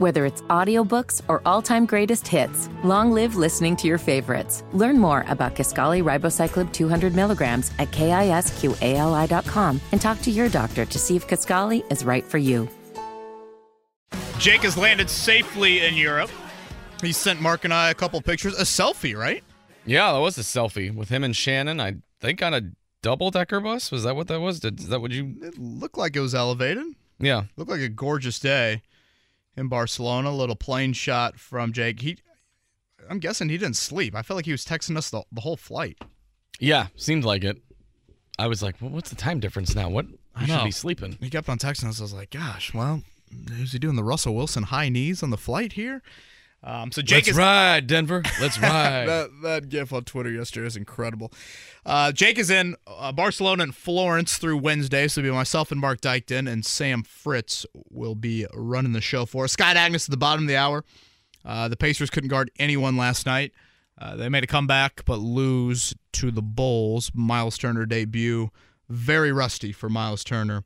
Whether it's audiobooks or all-time greatest hits, long live listening to your favorites. Learn more about Kisqali Ribociclib 200 milligrams at kisqali.com and talk to your doctor to see if Kisqali is right for you. Jake has landed safely in Europe. He sent Mark and I a couple pictures, a selfie, right? Yeah, that was a selfie with him and Shannon. I think on a double decker bus. Was that what that was? Did, that what you? It looked like it was elevated. Yeah, looked like a gorgeous day in Barcelona. A little plane shot from Jake. He, I'm guessing he didn't sleep. I felt like he was texting us the, the whole flight. Yeah, seemed like it. I was like, well, what's the time difference now? What? I should be sleeping. He kept on texting us. I was like, gosh, well, is he doing the Russell Wilson high knees on the flight here? Um, so Jake Let's is ride, Denver. Let's ride. that that gif on Twitter yesterday is incredible. Uh, Jake is in uh, Barcelona and Florence through Wednesday, so it'll be myself and Mark Dykton and Sam Fritz will be running the show for us. Scott Agness at the bottom of the hour. Uh, the Pacers couldn't guard anyone last night. Uh, they made a comeback, but lose to the Bulls. Miles Turner debut, very rusty for Miles Turner.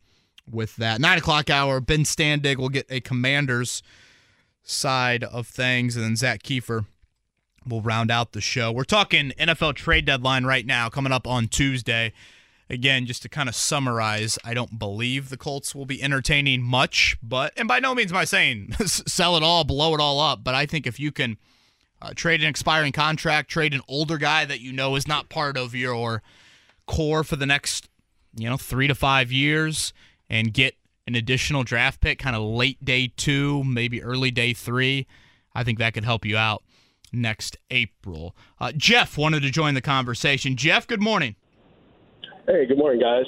With that nine o'clock hour, Ben Standig will get a Commanders side of things, and then Zach Kiefer will round out the show. We're talking NFL trade deadline right now, coming up on Tuesday. Again, just to kind of summarize, I don't believe the Colts will be entertaining much, but and by no means am I saying sell it all, blow it all up. But I think if you can uh, trade an expiring contract, trade an older guy that you know is not part of your core for the next, you know, three to five years, and get an additional draft pick, kind of late day two, maybe early day three, I think that could help you out next April. Uh, Jeff wanted to join the conversation. Jeff, good morning. Hey, good morning, guys.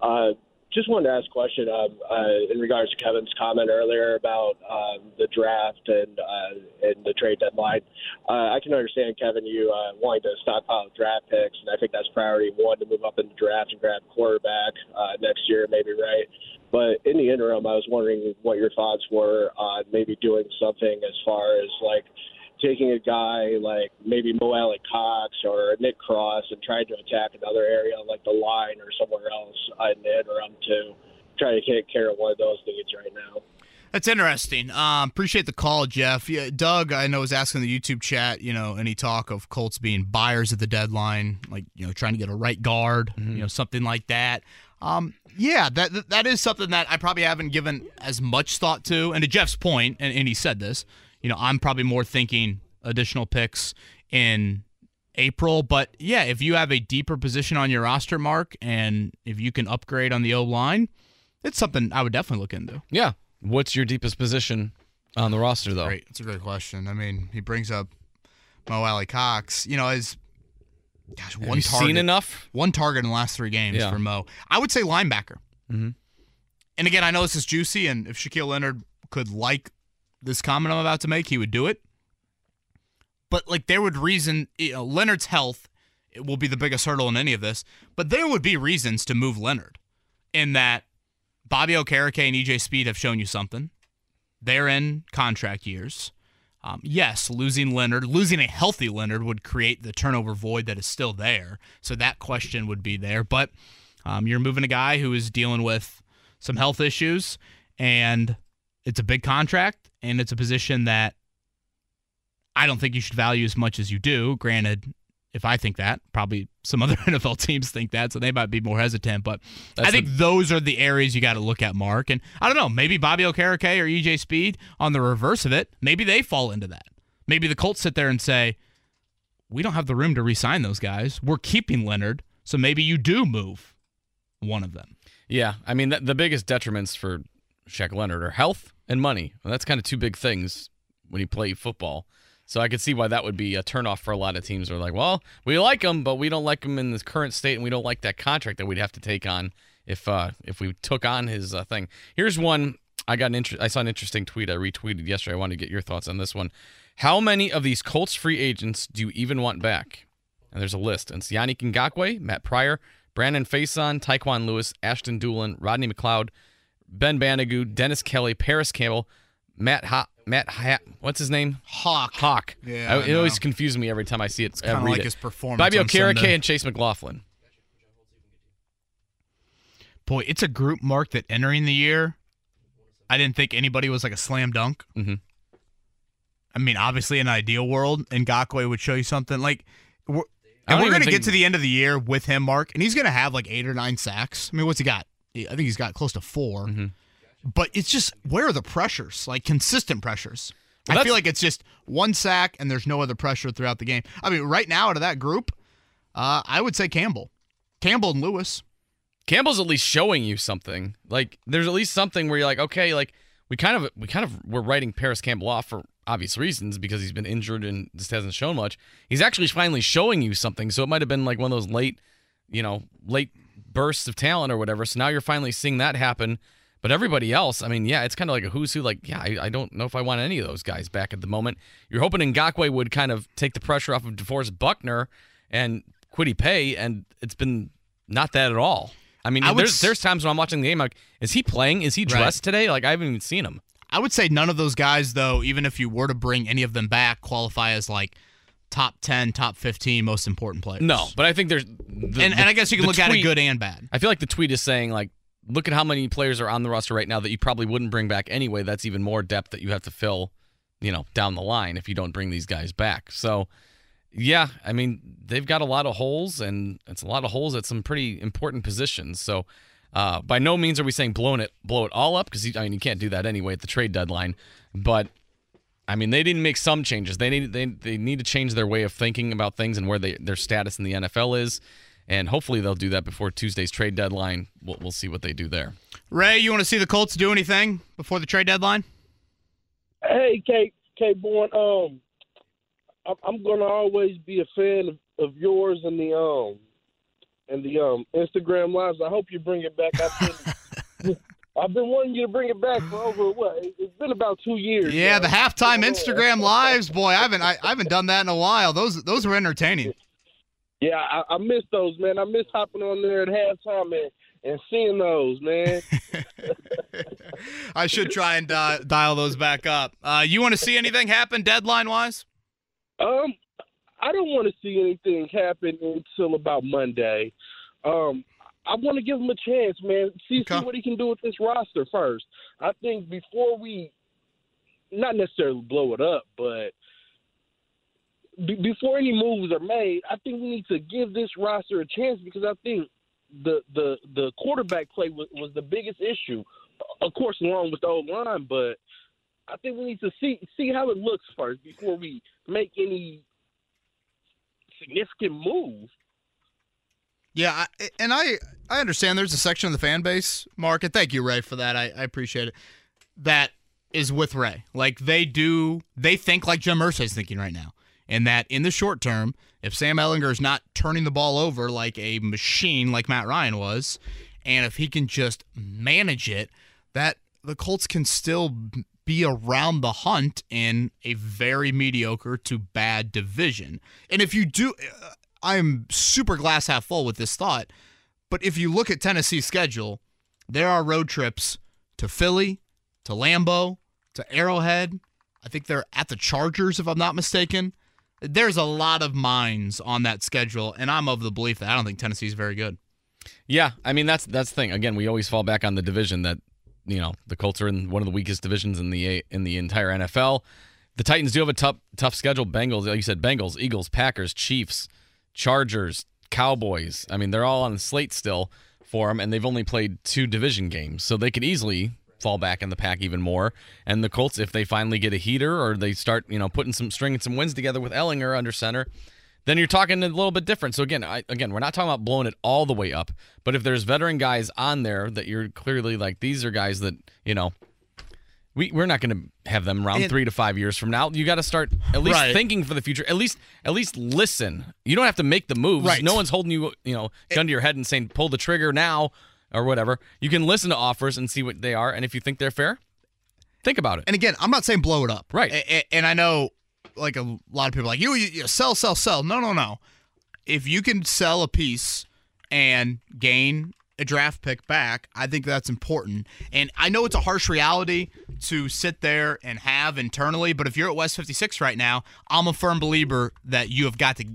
Uh, just wanted to ask a question um, uh, in regards to Kevin's comment earlier about um, the draft and uh, and the trade deadline. Uh, I can understand Kevin you uh, wanting to stockpile draft picks, and I think that's priority one to move up in the draft and grab quarterback uh, next year, maybe right. But in the interim, I was wondering what your thoughts were on maybe doing something as far as like taking a guy like maybe Mo Alley Cox or Nick Cross and trying to attack another area like the line or somewhere else in the interim to try to take care of one of those needs right now. That's interesting. Um, appreciate the call, Jeff. Yeah, Doug, I know was asking the YouTube chat, you know, any talk of Colts being buyers at the deadline, like you know, trying to get a right guard, you know, something like that. Um, yeah, that that is something that I probably haven't given as much thought to. And to Jeff's point, and, and he said this, you know, I'm probably more thinking additional picks in April. But yeah, if you have a deeper position on your roster, Mark, and if you can upgrade on the O line, it's something I would definitely look into. yeah. What's your deepest position on the roster, though? Great. That's a great question. I mean, he brings up Mo Alie-Cox. You know, as gosh, one target, seen enough? one target in the last three games Yeah. for Mo. I would say linebacker. Mm-hmm. And again, I know this is juicy, and if Shaquille Leonard could like this comment I'm about to make, he would do it. But like, there would reason you know, Leonard's health will be the biggest hurdle in any of this. But there would be reasons to move Leonard, in that Bobby Okereke and EJ Speed have shown you something. They're in contract years. Um, yes, losing Leonard, losing a healthy Leonard would create the turnover void that is still there. So that question would be there. But um, you're moving a guy who is dealing with some health issues, and it's a big contract, and it's a position that I don't think you should value as much as you do. Granted, if I think that, probably some other NFL teams think that, so they might be more hesitant. But That's I think the- those are the areas you got to look at, Mark. And I don't know, maybe Bobby Okereke or EJ Speed on the reverse of it, maybe they fall into that. Maybe the Colts sit there and say, we don't have the room to re-sign those guys. We're keeping Leonard, so maybe you do move one of them. Yeah, I mean, th- the biggest detriments for Shaq Leonard are health and money. And that's kind of two big things when you play football. So I could see why that would be a turnoff for a lot of teams. Are like, well, we like him, but we don't like him in this current state, and we don't like that contract that we'd have to take on if uh, if we took on his uh, thing. Here's one I got an inter- I saw an interesting tweet I retweeted yesterday. I wanted to get your thoughts on this one. How many of these Colts free agents do you even want back? And there's a list. And it's Yannick Ngakoue, Matt Pryor, Brandon Facyson, Tyquan Lewis, Ashton Dulin, Rodney McLeod, Ben Banogu, Dennis Kelly, Parris Campbell, Matt ha- Matt ha- what's his name? Hawk. Hawk. Yeah, I- I it always confuses me every time I see it. It's kinda uh, like it. his performance Bobby on Okereke Sunday. and Chase McLaughlin. Boy, it's a group, Mark, that entering the year I didn't think anybody was like a slam dunk. Mm-hmm. I mean, obviously, in an ideal world, and Ngakoue would show you something like. We're, and we're going to think- get to the end of the year with him, Mark, and he's going to have like eight or nine sacks. I mean, what's he got? I think he's got close to 4 Mm-hmm. But it's just where are the pressures? Like consistent pressures. Well, I feel like it's just one sack and there's no other pressure throughout the game. I mean, right now out of that group, uh, I would say Campbell, Campbell and Lewis. Campbell's at least showing you something. Like there's at least something where you're like, okay, like we kind of we kind of were writing Parris Campbell off for obvious reasons because he's been injured and just hasn't shown much. He's actually finally showing you something. So it might have been like one of those late, you know, late bursts of talent or whatever. So now you're finally seeing that happen. But everybody else, I mean, yeah, it's kind of like a who's who. Like, yeah, I, I don't know if I want any of those guys back at the moment. You're hoping Ngakoue would kind of take the pressure off of DeForest Buckner and Kwity Paye, and it's been not that at all. I mean, I there's s- there's times when I'm watching the game, like, is he playing? Is he Right. dressed today? Like, I haven't even seen him. I would say none of those guys, though, even if you were to bring any of them back, qualify as like top 10, top 15 most important players. No, but I think there's. The, and, the- and I guess you can look at it good and bad. I feel like the tweet is saying like, look at how many players are on the roster right now that you probably wouldn't bring back anyway. That's even more depth that you have to fill, you know, down the line if you don't bring these guys back. So, yeah, I mean they've got a lot of holes, and it's a lot of holes at some pretty important positions. So, uh, by no means are we saying blowing it, blow it all up because I mean you can't do that anyway at the trade deadline. But I mean, they didn't make some changes. They need they they need to change their way of thinking about things and where they their status in the NFL is, and hopefully they'll do that before Tuesday's trade deadline. We'll we'll see what they do there. Ray, you want to see the Colts do anything before the trade deadline? Hey, K K Born. Um, I'm, I'm gonna always be a fan of, of yours and the um and the um Instagram lives. I hope you bring it back. I've been, I've been wanting you to bring it back for over what? It's been about two years. Yeah, now. the halftime Instagram lives, boy. I haven't I, I haven't done that in a while. Those those were entertaining. Yeah, I, I miss those, man. I miss hopping on there at halftime and, and seeing those, man. I should try and uh, dial those back up. Uh, you want to see anything happen deadline wise? Um, I don't want to see anything happen until about Monday. Um, I want to give him a chance, man. See, Okay. see what he can do with this roster first. I think before we, not necessarily blow it up, but be, before any moves are made, I think we need to give this roster a chance because I think the the the quarterback play was, was the biggest issue, of course, along with the old line, but. I think we need to see see how it looks first before we make any significant move. Yeah, I, and I I understand there's a section of the fan base, Mark, and thank you, Ray, for that. I, I appreciate it. That is with Ray. Like they do, they think like Jim Irsay's thinking right now, and that in the short term, if Sam Ehlinger is not turning the ball over like a machine, like Matt Ryan was, and if he can just manage it, that the Colts can still be around the hunt in a very mediocre to bad division. And if you do, uh, I'm super glass half full with this thought, but if you look at Tennessee's schedule, there are road trips to Philly, to Lambeau, to Arrowhead. I think they're at the Chargers, if I'm not mistaken. There's a lot of minds on that schedule, and I'm of the belief that I don't think Tennessee's very good. Yeah, I mean that's that's the thing. Again, we always fall back on the division that you know the Colts are in one of the weakest divisions in the in the entire NFL. The Titans do have a tough tough schedule. Bengals, like you said, Bengals, Eagles, Packers, Chiefs, Chargers, Cowboys. I mean, they're all on the slate still for them, and they've only played two division games, so they could easily fall back in the pack even more. And the Colts, if they finally get a heater or they start, you know, putting some stringing some wins together with Ehlinger under center, then you're talking a little bit different. So again, I, again, we're not talking about blowing it all the way up, but if there's veteran guys on there that you're clearly like these are guys that you know. We, we're not going to have them around And- three to five years from now. You got to start at least Right. thinking for the future. At least at least listen. You don't have to make the moves. Right. No one's holding you you know gun to your head and saying pull the trigger now or whatever. You can listen to offers and see what they are, and if you think they're fair, think about it. And again, I'm not saying blow it up. Right. And I know, like, a lot of people are like, you, you sell, sell, sell. No, no, no. If you can sell a piece and gain a draft pick back, I think that's important. And I know it's a harsh reality to sit there and have internally, but if you're at West 56 right now, I'm a firm believer that you have got to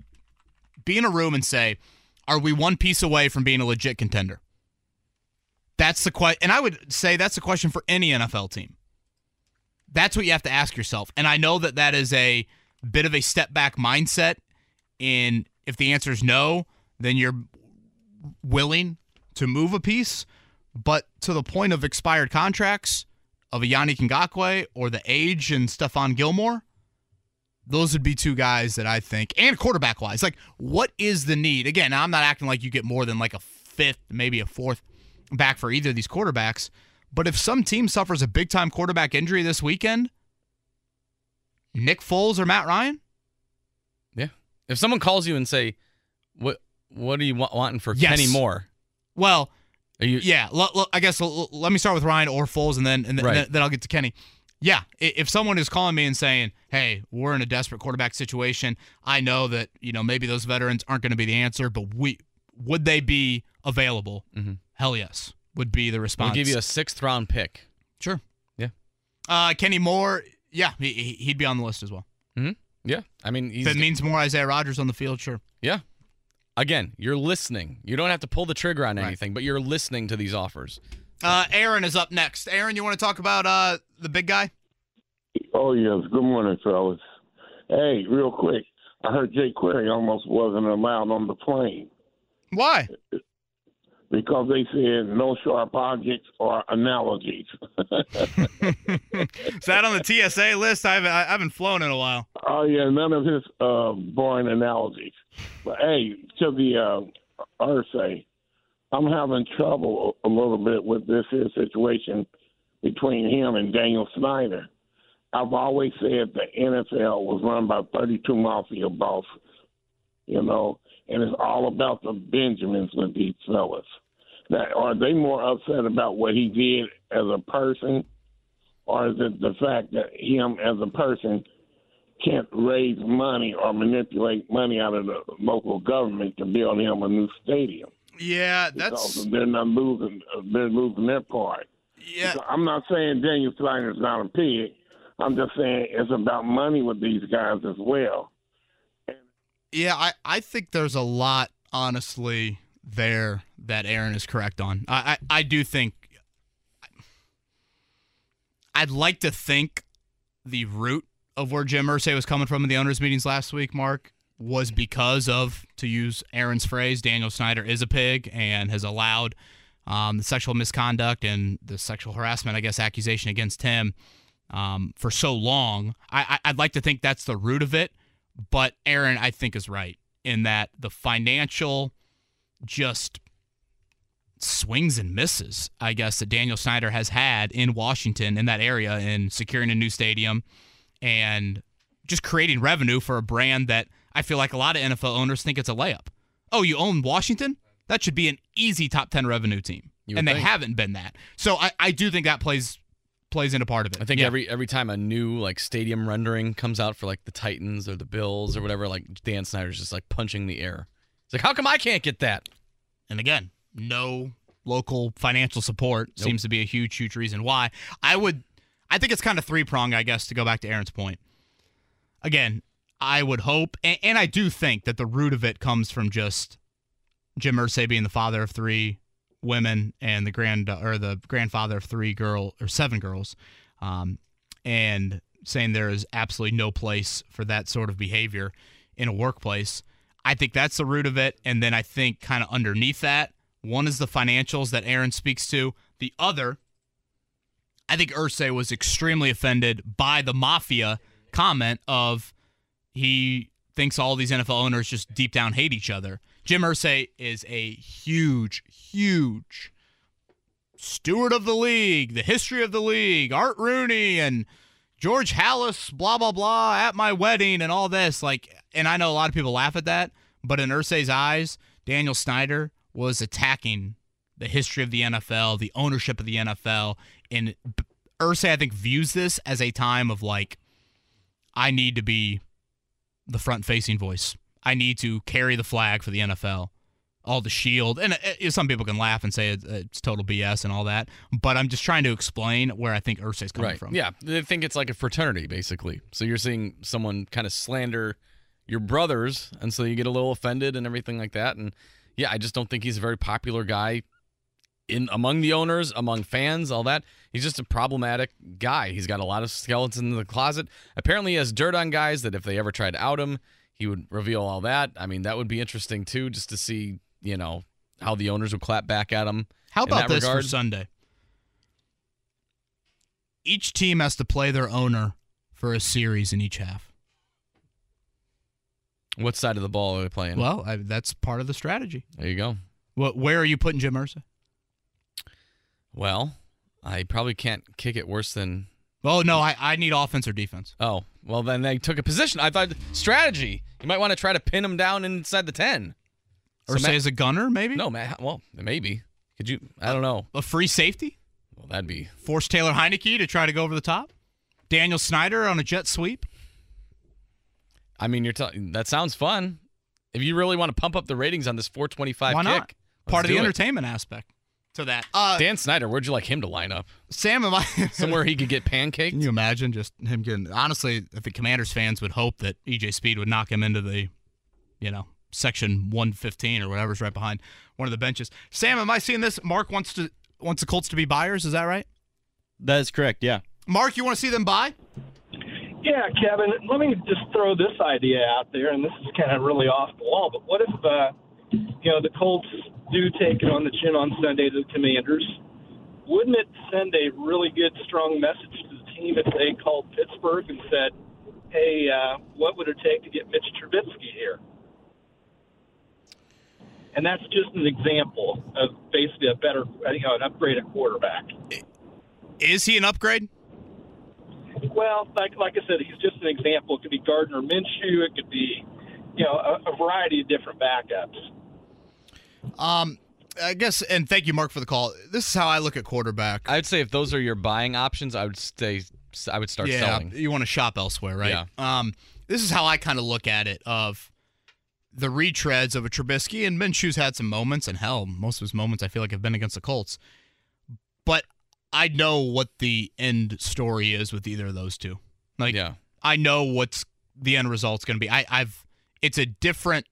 be in a room and say, are we one piece away from being a legit contender? That's the question. And I would say that's a question for any NFL team. That's what you have to ask yourself. And I know that that is a bit of a step back mindset. In if the answer is no, then you're willing to move a piece. But to the point of expired contracts of a Yannick Ngakoue or the age and Stephon Gilmore, those would be two guys that I think, and quarterback wise, like what is the need? Again, I'm not acting like you get more than like a fifth, maybe a fourth back for either of these quarterbacks. But if some team suffers a big time quarterback injury this weekend, Nick Foles or Matt Ryan? Yeah. If someone calls you and say, "What what are you wa- wanting for Yes. Kenny Moore?" Well, Are you yeah. L- l- I guess l- let me start with Ryan or Foles, and then and then, Right. then, then I'll get to Kenny. Yeah, if someone is calling me and saying, "Hey, we're in a desperate quarterback situation," I know that you know maybe those veterans aren't going to be the answer, but we would they be available? Mhm. Hell yes, would be the response. I'll give you a sixth round pick. sure. Yeah. Uh, Kenny Moore, yeah, he, he- he'd be on the list as well. Yeah. I mean, he's If it means more Isaiah Rogers on the field, sure. yeah. Again, you're listening. You don't have to pull the trigger on Right. anything, but you're listening to these offers. Uh, Aaron is up next. Aaron, you want to talk about uh, the big guy? Oh yes, good morning, fellas. Hey, real quick, I heard Jay Query almost wasn't allowed on the plane Why? Because they said no sharp objects or analogies. Is that on the TSA list? I haven't, I haven't flown in a while. oh yeah, none of his uh, boring analogies. But hey, to the uh, Irsay, I'm having trouble a little bit with this here situation between him and Daniel Snyder. I've always said the NFL was run by 32 mafia bosses, you know, and it's all about the Benjamins with these fellas. Now, are they more upset about what he did as a person, or is it the fact that him as a person can't raise money or manipulate money out of the local government to build him a new stadium? Yeah, that's Because they're not losing, they're losing their part. yeah. So I'm not saying Daniel Snyder's not a pig. I'm just saying it's about money with these guys as well. Yeah, I, I think there's a lot, honestly, there that Aaron is correct on. I, I, I do think I'd like to think the root of where Jim Irsay was coming from in the owners' meetings last week, Mark, was because of, to use Aaron's phrase, Daniel Snyder is a pig and has allowed um, the sexual misconduct and the sexual harassment, I guess, accusation against him um, for so long. I, I, I'd like to think that's the root of it. But Aaron, I think, is right in that the financial just swings and misses, I guess, that Daniel Snyder has had in Washington, in that area, in securing a new stadium and just creating revenue for a brand that I feel like a lot of NFL owners think it's a layup. Oh, you own Washington? That should be an easy top 10 revenue team. And they think. haven't been that. So I, I do think that plays plays into part of it. I think Yeah. every every time a new like stadium rendering comes out for like the Titans or the Bills or whatever, like Dan Snyder's just like punching the air. It's like, how come I can't get that? And again, no local financial support Nope. seems to be a huge, huge reason why. I would, I think it's kind of three prong, I guess, to go back to Aaron's point. Again, I would hope, and, and I do think that the root of it comes from just Jim Irsay being the father of three women and the grand or the grandfather of three girl or seven girls, um, and saying there is absolutely no place for that sort of behavior in a workplace. I think that's the root of it. And then I think kind of underneath that, one is the financials that Aaron speaks to. The other, I think Irsay was extremely offended by the mafia comment of he thinks all these NFL owners just deep down hate each other. Jim Irsay is a huge, huge steward of the league, the history of the league, Art Rooney and George Halas, blah blah blah, at my wedding and all this. Like, and I know a lot of people laugh at that, but in Irsay's eyes, Daniel Snyder was attacking the history of the NFL, the ownership of the NFL, and Ursay I think views this as a time of like, I need to be the front-facing voice. I need to carry the flag for the NFL all the shield and uh, some people can laugh and say it's, it's total bs and all that but i'm just trying to explain where i think Irsay's coming right. from Yeah. They think it's like a fraternity, basically. So you're seeing someone kind of slander your brothers, and so you get a little offended and everything like that. And yeah, I just don't think he's a very popular guy in among the owners, among fans, all that. He's just a problematic guy. He's got a lot of skeletons in the closet. Apparently, he has dirt on guys that if they ever tried to out him, he would reveal all that. I mean, that would be interesting too, just to see, you know, how the owners would clap back at him. How about this regard. for Sunday? Each team has to play their owner for a series in each half. What side of the ball are they playing? Well, I, that's part of the strategy. there you go. What, where are you putting Jim Irsay? Well, I probably can't kick it worse than. Oh no, I, I need offense or defense. Oh, well, then they took a position. I thought strategy. You might want to try to pin him down inside the 10. Or So say Matt- as a gunner, maybe? No, man. Well, maybe. Could you? I don't know. A free safety? Well, that'd be. Force Taylor Heinicke to try to go over the top? Daniel Snyder on a jet sweep? I mean, you're telling. That sounds fun. If you really want to pump up the ratings on this 425 Why kick, not? Part of the it. entertainment aspect to that. Uh, Dan Snyder, where'd you like him to line up? Sam, am I Somewhere he could get pancakes? Can you imagine just him getting? Honestly, I think Commanders fans would hope that EJ Speed would knock him into the, you know, section 115 or whatever's right behind one of the benches. Sam, am I seeing this? Mark wants to wants the Colts to be buyers. Is that right? That is correct. Yeah. Mark, you want to see them buy? Yeah, Kevin, let me just throw this idea out there, and this is kind of really off the wall, but what if, uh, you know, the Colts do take it on the chin on Sunday to the Commanders? Wouldn't it send a really good, strong message to the team if they called Pittsburgh and said, hey, uh, what would it take to get Mitch Trubisky here? And that's just an example of basically a better, you know, an upgrade at quarterback. Is he an upgrade? Well, like like I said, he's just an example. It could be Gardner Minshew. It could be, you know, a, a variety of different backups. Um, I guess, and thank you, Mark, for the call. This is how I look at quarterback. I'd say if those are your buying options, I would stay. I would start yeah, selling. you want to shop elsewhere, right? Yeah. Um, this is how I kind of look at it. Of the retreads of a Trubisky and Minshew's had some moments, and hell, most of his moments I feel like have been against the Colts. But I know what the end story is with either of those two. Like, yeah. I know what's the end result's going to be. I, I've it's a different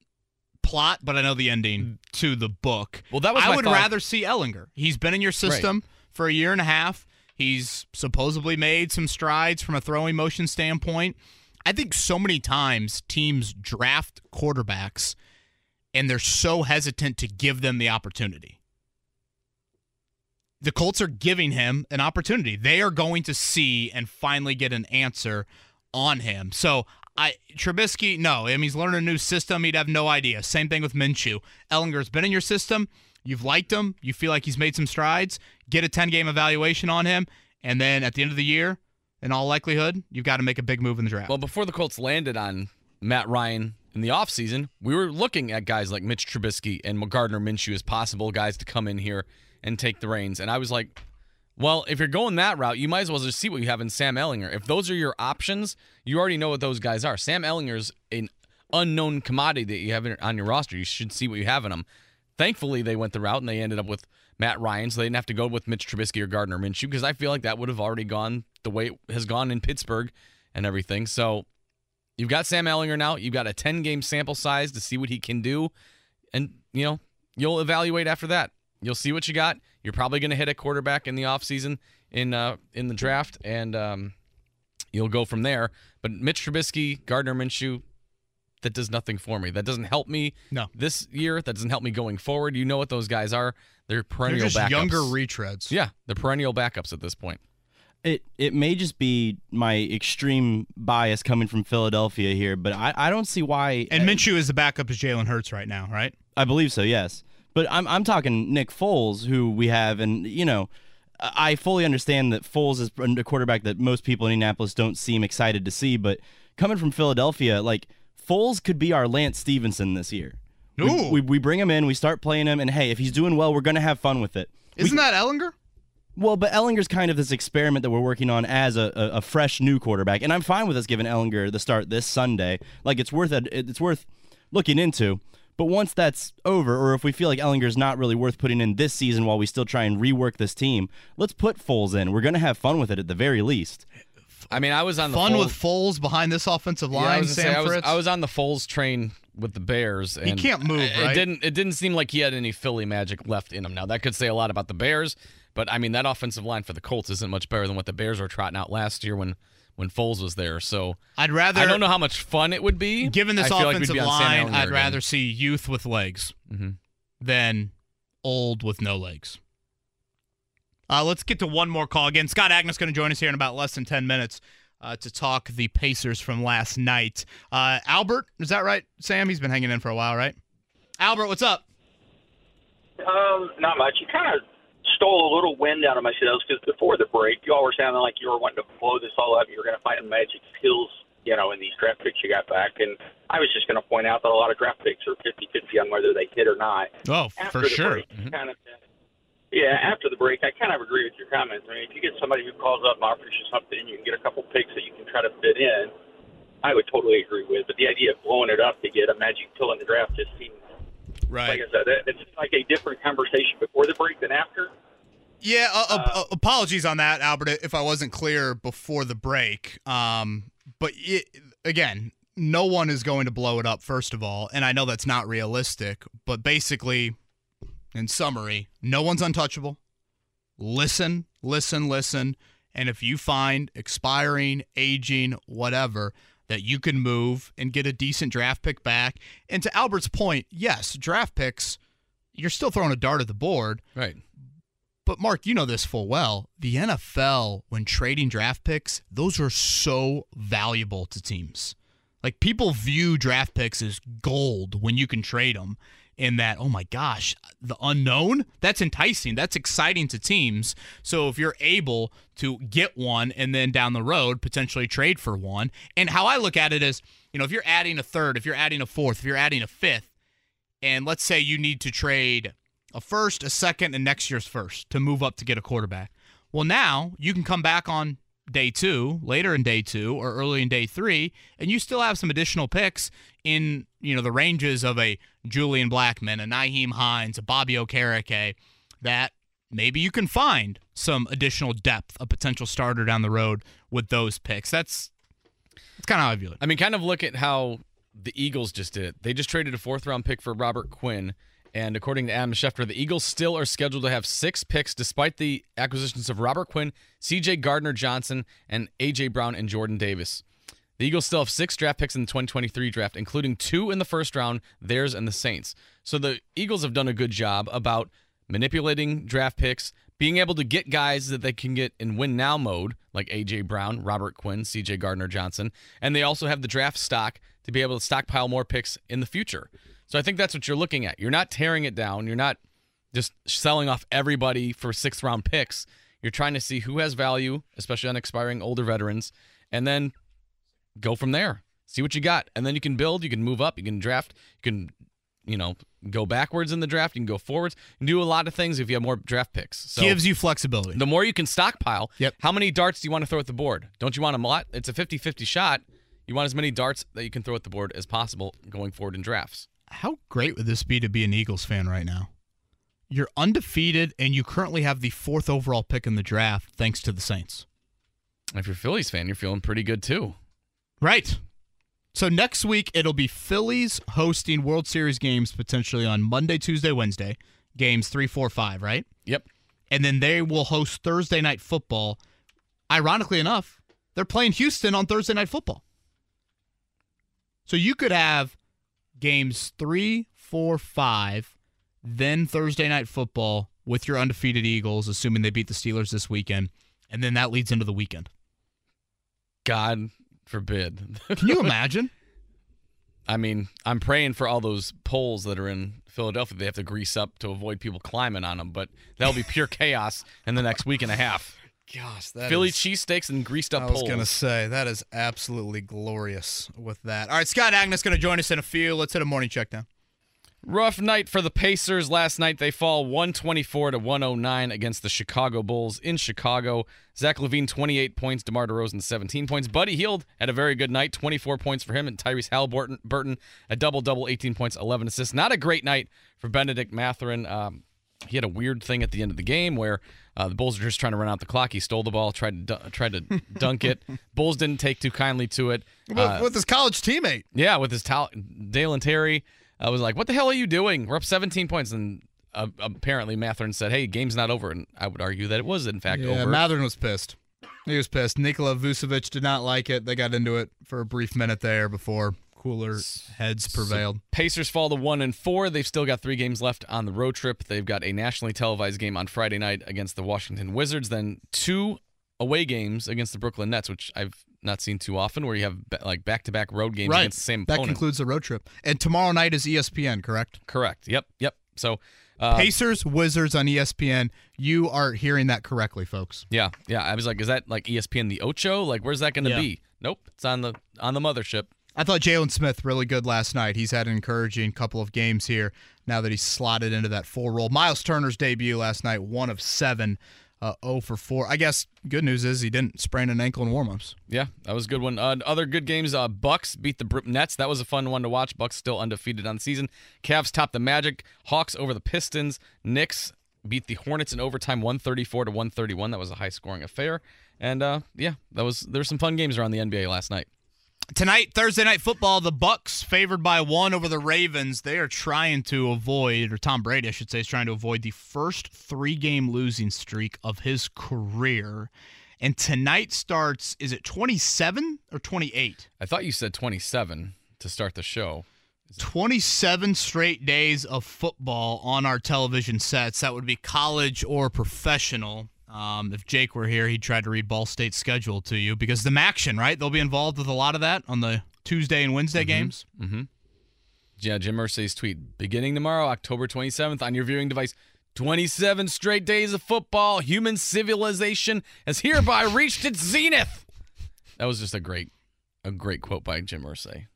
plot, but I know the ending mm. to the book. Well, that was I would thought. rather see Ehlinger. He's been in your system for a year and a half. He's supposedly made some strides from a throwing motion standpoint. I think so many times teams draft quarterbacks and they're so hesitant to give them the opportunity. The Colts are giving him an opportunity. They are going to see and finally get an answer on him. So I Trubisky, no, I mean he's learning a new system. He'd have no idea. Same thing with Minshew. Ehlinger's been in your system. You've liked him. You feel like he's made some strides. Get a 10 game evaluation on him. And then at the end of the year, in all likelihood, you've got to make a big move in the draft. Well, before the Colts landed on Matt Ryan in the offseason, we were looking at guys like Mitch Trubisky and Gardner Minshew as possible guys to come in here and take the reins. And I was like, well, if you're going that route, you might as well just see what you have in Sam Ehlinger. If those are your options, you already know what those guys are. Sam Ehlinger's an unknown commodity that you have on your roster. You should see what you have in them. Thankfully, they went the route and they ended up with Matt Ryan, so they didn't have to go with Mitch Trubisky or Gardner Minshew because I feel like that would have already gone the way it has gone in Pittsburgh and everything. So you've got Sam Ehlinger now. You've got a 10 game sample size to see what he can do. And, you know, you'll evaluate after that. You'll see what you got. You're probably going to hit a quarterback in the offseason in uh, in the draft, and um, you'll go from there. But Mitch Trubisky, Gardner Minshew, that does nothing for me. That doesn't help me No. this year. That doesn't help me going forward. You know what those guys are. They're They're perennial just backups. younger retreads. yeah, they're perennial backups at this point. It it may just be my extreme bias coming from Philadelphia here, but I, I don't see why. And Minshew is the backup as Jalen Hurts right now, right? I believe so, yes. But I'm I'm talking Nick Foles, who we have, and you know, I fully understand that Foles is a quarterback that most people in Indianapolis don't seem excited to see. But coming from Philadelphia, like Foles could be our Lance Stephenson this year. We, we, we bring him in, we start playing him, and hey, if he's doing well, we're gonna have fun with it. Isn't that Ehlinger? Well, but Ehlinger's kind of this experiment that we're working on as a, a, a fresh new quarterback, and I'm fine with us giving Ehlinger the start this Sunday. Like it's worth it. It's worth looking into. But once that's over, or if we feel like Ehlinger's not really worth putting in this season while we still try and rework this team, let's put Foles in. We're gonna have fun with it at the very least. I mean, I was on the Fun Foles- with Foles behind this offensive Yeah, line, I was, Sam say, I was, Fritz. I was on the Foles train with the Bears. He can't move, It didn't. It didn't seem like he had any Philly magic left in him. Now that could say a lot about the Bears, but I mean that offensive line for the Colts isn't much better than what the Bears were trotting out last year when when Foles was there. So I'd rather. I don't know how much fun it would be. Given this I feel like offensive be on Sam line, I'd again. rather see youth with legs Mhm. than old with no legs. Uh, let's get to one more call again. Scott Agness going to join us here in about less than ten minutes uh, to talk the Pacers from last night. Uh, Albert, is that right? Sam, he's been hanging in for a while, right? Albert, what's up? Um, not much. You kind of stole a little wind out of my sails because before the break, you all were sounding like you were wanting to blow this all up. You were going to find magic pills, you know, in these draft picks you got back. And I was just going to point out that a lot of draft picks are 50-50 on whether they hit or not. Oh, After for sure. break, mm-hmm. kind of. Yeah, after the break, I kind of agree with your comments. I mean, if you get somebody who calls up and offers you something, and you can get a couple picks that you can try to fit in. I would totally agree with, but the idea of blowing it up to get a magic pill in the draft just seems, Right. like I said, it's like a different conversation before the break than after. Yeah, uh, uh, uh, apologies on that, Albert, if I wasn't clear before the break. Um, but it, again, no one is going to blow it up, first of all, and I know that's not realistic. But basically, in summary, no one's untouchable. Listen, listen, listen, and if you find expiring, aging, whatever that you can move and get a decent draft pick back, and to Albert's point, yes, draft picks, you're still throwing a dart at the board. Right. But Mark, you know this full well. The NFL, when trading draft picks, those are so valuable to teams. Like people view draft picks as gold when you can trade them. In that, oh my gosh, the unknown, that's enticing. That's exciting to teams. So if you're able to get one and then down the road potentially trade for one, and how I look at it is, you know, if you're adding a third, if you're adding a fourth, if you're adding a fifth, and let's say you need to trade a first, a second, and next year's first to move up to get a quarterback. Well, now you can come back on day two, later in day two, or early in day three, and you still have some additional picks in you know the ranges of a Julian Blackmon, a Nyheim Hines, a Bobby Okereke, that maybe you can find some additional depth, a potential starter down the road with those picks. That's that's kind of how I view it. I mean, kind of look at how the Eagles just did. They just traded a fourth round pick for Robert Quinn. And according to Adam Schefter, the Eagles still are scheduled to have six picks despite the acquisitions of Robert Quinn, CJ Gardner Johnson, and AJ Brown and Jordan Davis. The Eagles still have six draft picks in the 2023 draft, including two in the first round, theirs and the Saints. So the Eagles have done a good job about manipulating draft picks, being able to get guys that they can get in win now mode, like AJ Brown, Robert Quinn, CJ Gardner Johnson, and they also have the draft stock to be able to stockpile more picks in the future. So I think that's what you're looking at. You're not tearing it down. You're not just selling off everybody for sixth round picks. You're trying to see who has value, especially on expiring older veterans, and then go from there. See what you got. And then you can build, you can move up, you can draft, you can, you know, go backwards in the draft, you can go forwards. You can do a lot of things if you have more draft picks. So Gives you flexibility. the more you can stockpile, Yep. how many darts do you want to throw at the board? Don't you want a lot? It's a 50-50 shot. You want as many darts that you can throw at the board as possible going forward in drafts. How great would this be to be an Eagles fan right now? You're undefeated and you currently have the fourth overall pick in the draft thanks to the Saints. If you're a Phillies fan, you're feeling pretty good too. Right. So next week it'll be Phillies hosting World Series games potentially on Monday, Tuesday, Wednesday, games three, four, five, right? Yep. And then they will host Thursday night football. Ironically enough, they're playing Houston on Thursday night football. So you could have games three, four, five, then Thursday night football with your undefeated Eagles, assuming they beat the Steelers this weekend, and then that leads into the weekend. God forbid. Can you imagine? I mean, I'm praying for all those poles that are in Philadelphia. They have to grease up to avoid people climbing on them, but that'll be pure chaos in the next week and a half. Gosh, that Philly is- cheesesteaks and greased up I was poles. to say that is absolutely glorious with that. All right, Scott Agness going to join us in a few. Let's hit a morning check down. Rough night for the Pacers last night. They fall 124 to 109 against the Chicago Bulls in Chicago. Zach LaVine 28 points, DeMar DeRozan 17 points. Buddy Hield had a very good night, 24 points for him, and Tyrese Haliburton Burton a double double, 18 points, 11 assists. Not a great night for Bennedict Mathurin. Um, he had a weird thing at the end of the game where uh, the Bulls are just trying to run out the clock. He stole the ball, tried to du- tried to dunk it. Bulls didn't take too kindly to it. With, Uh, with his college teammate. yeah, with his tal- Dalen Terry, I was like, "What the hell are you doing? We're up 17 points." And uh, apparently, Mathurin said, "Hey, game's not over." And I would argue that it was in fact Yeah, over. Mathurin was pissed. He was pissed. Nikola Vucevic did not like it. They got into it for a brief minute there before cooler heads prevailed. Pacers fall to one and four. They've still got three games left on the road trip. They've got a nationally televised game on Friday night against the Washington Wizards, then two away games against the Brooklyn Nets, which I've not seen too often, where you have ba- like back-to-back road games right. against the same that opponent. concludes the road trip. And tomorrow night is ESPN, correct? Correct. Yep. Yep. So. Uh, Pacers, Wizards on ESPN. You are hearing that correctly, folks. Yeah, yeah. I was like, is that like ESPN the Ocho? Like, where's that going to Yeah. be? Nope, it's on the on the mothership. I thought Jalen Smith really good last night. He's had an encouraging couple of games here now that he's slotted into that full role. Miles Turner's debut last night, one of seven, uh, 0 for 4. I guess good news is he didn't sprain an ankle in warmups. Yeah, that was a good one. Uh, other good games. Uh, Bucks beat the Nets. That was a fun one to watch. Bucks still undefeated on the season. Cavs top the Magic. Hawks over the Pistons. Knicks beat the Hornets in overtime, 134 to 131. That was a high scoring affair. And uh, yeah, that was there's some fun games around the NBA last night. Tonight, Thursday night football, the Bucs favored by one over the Ravens. They are trying to avoid, or Tom Brady, I should say, is trying to avoid the first three-game losing streak of his career. And tonight starts, is it 27 or 28? I thought you said 27 to start the show. 27 straight days of football on our television sets. That would be college or professional. Um, if Jake were here, he'd try to read Ball State's schedule to you because the action, right? They'll be involved with a lot of that on the Tuesday and Wednesday games. Mm-hmm. Yeah, Jim Irsay's tweet beginning tomorrow, October 27th, on your viewing device. 27 straight days of football. Human civilization has hereby reached its zenith. That was just a great, a great quote by Jim Irsay.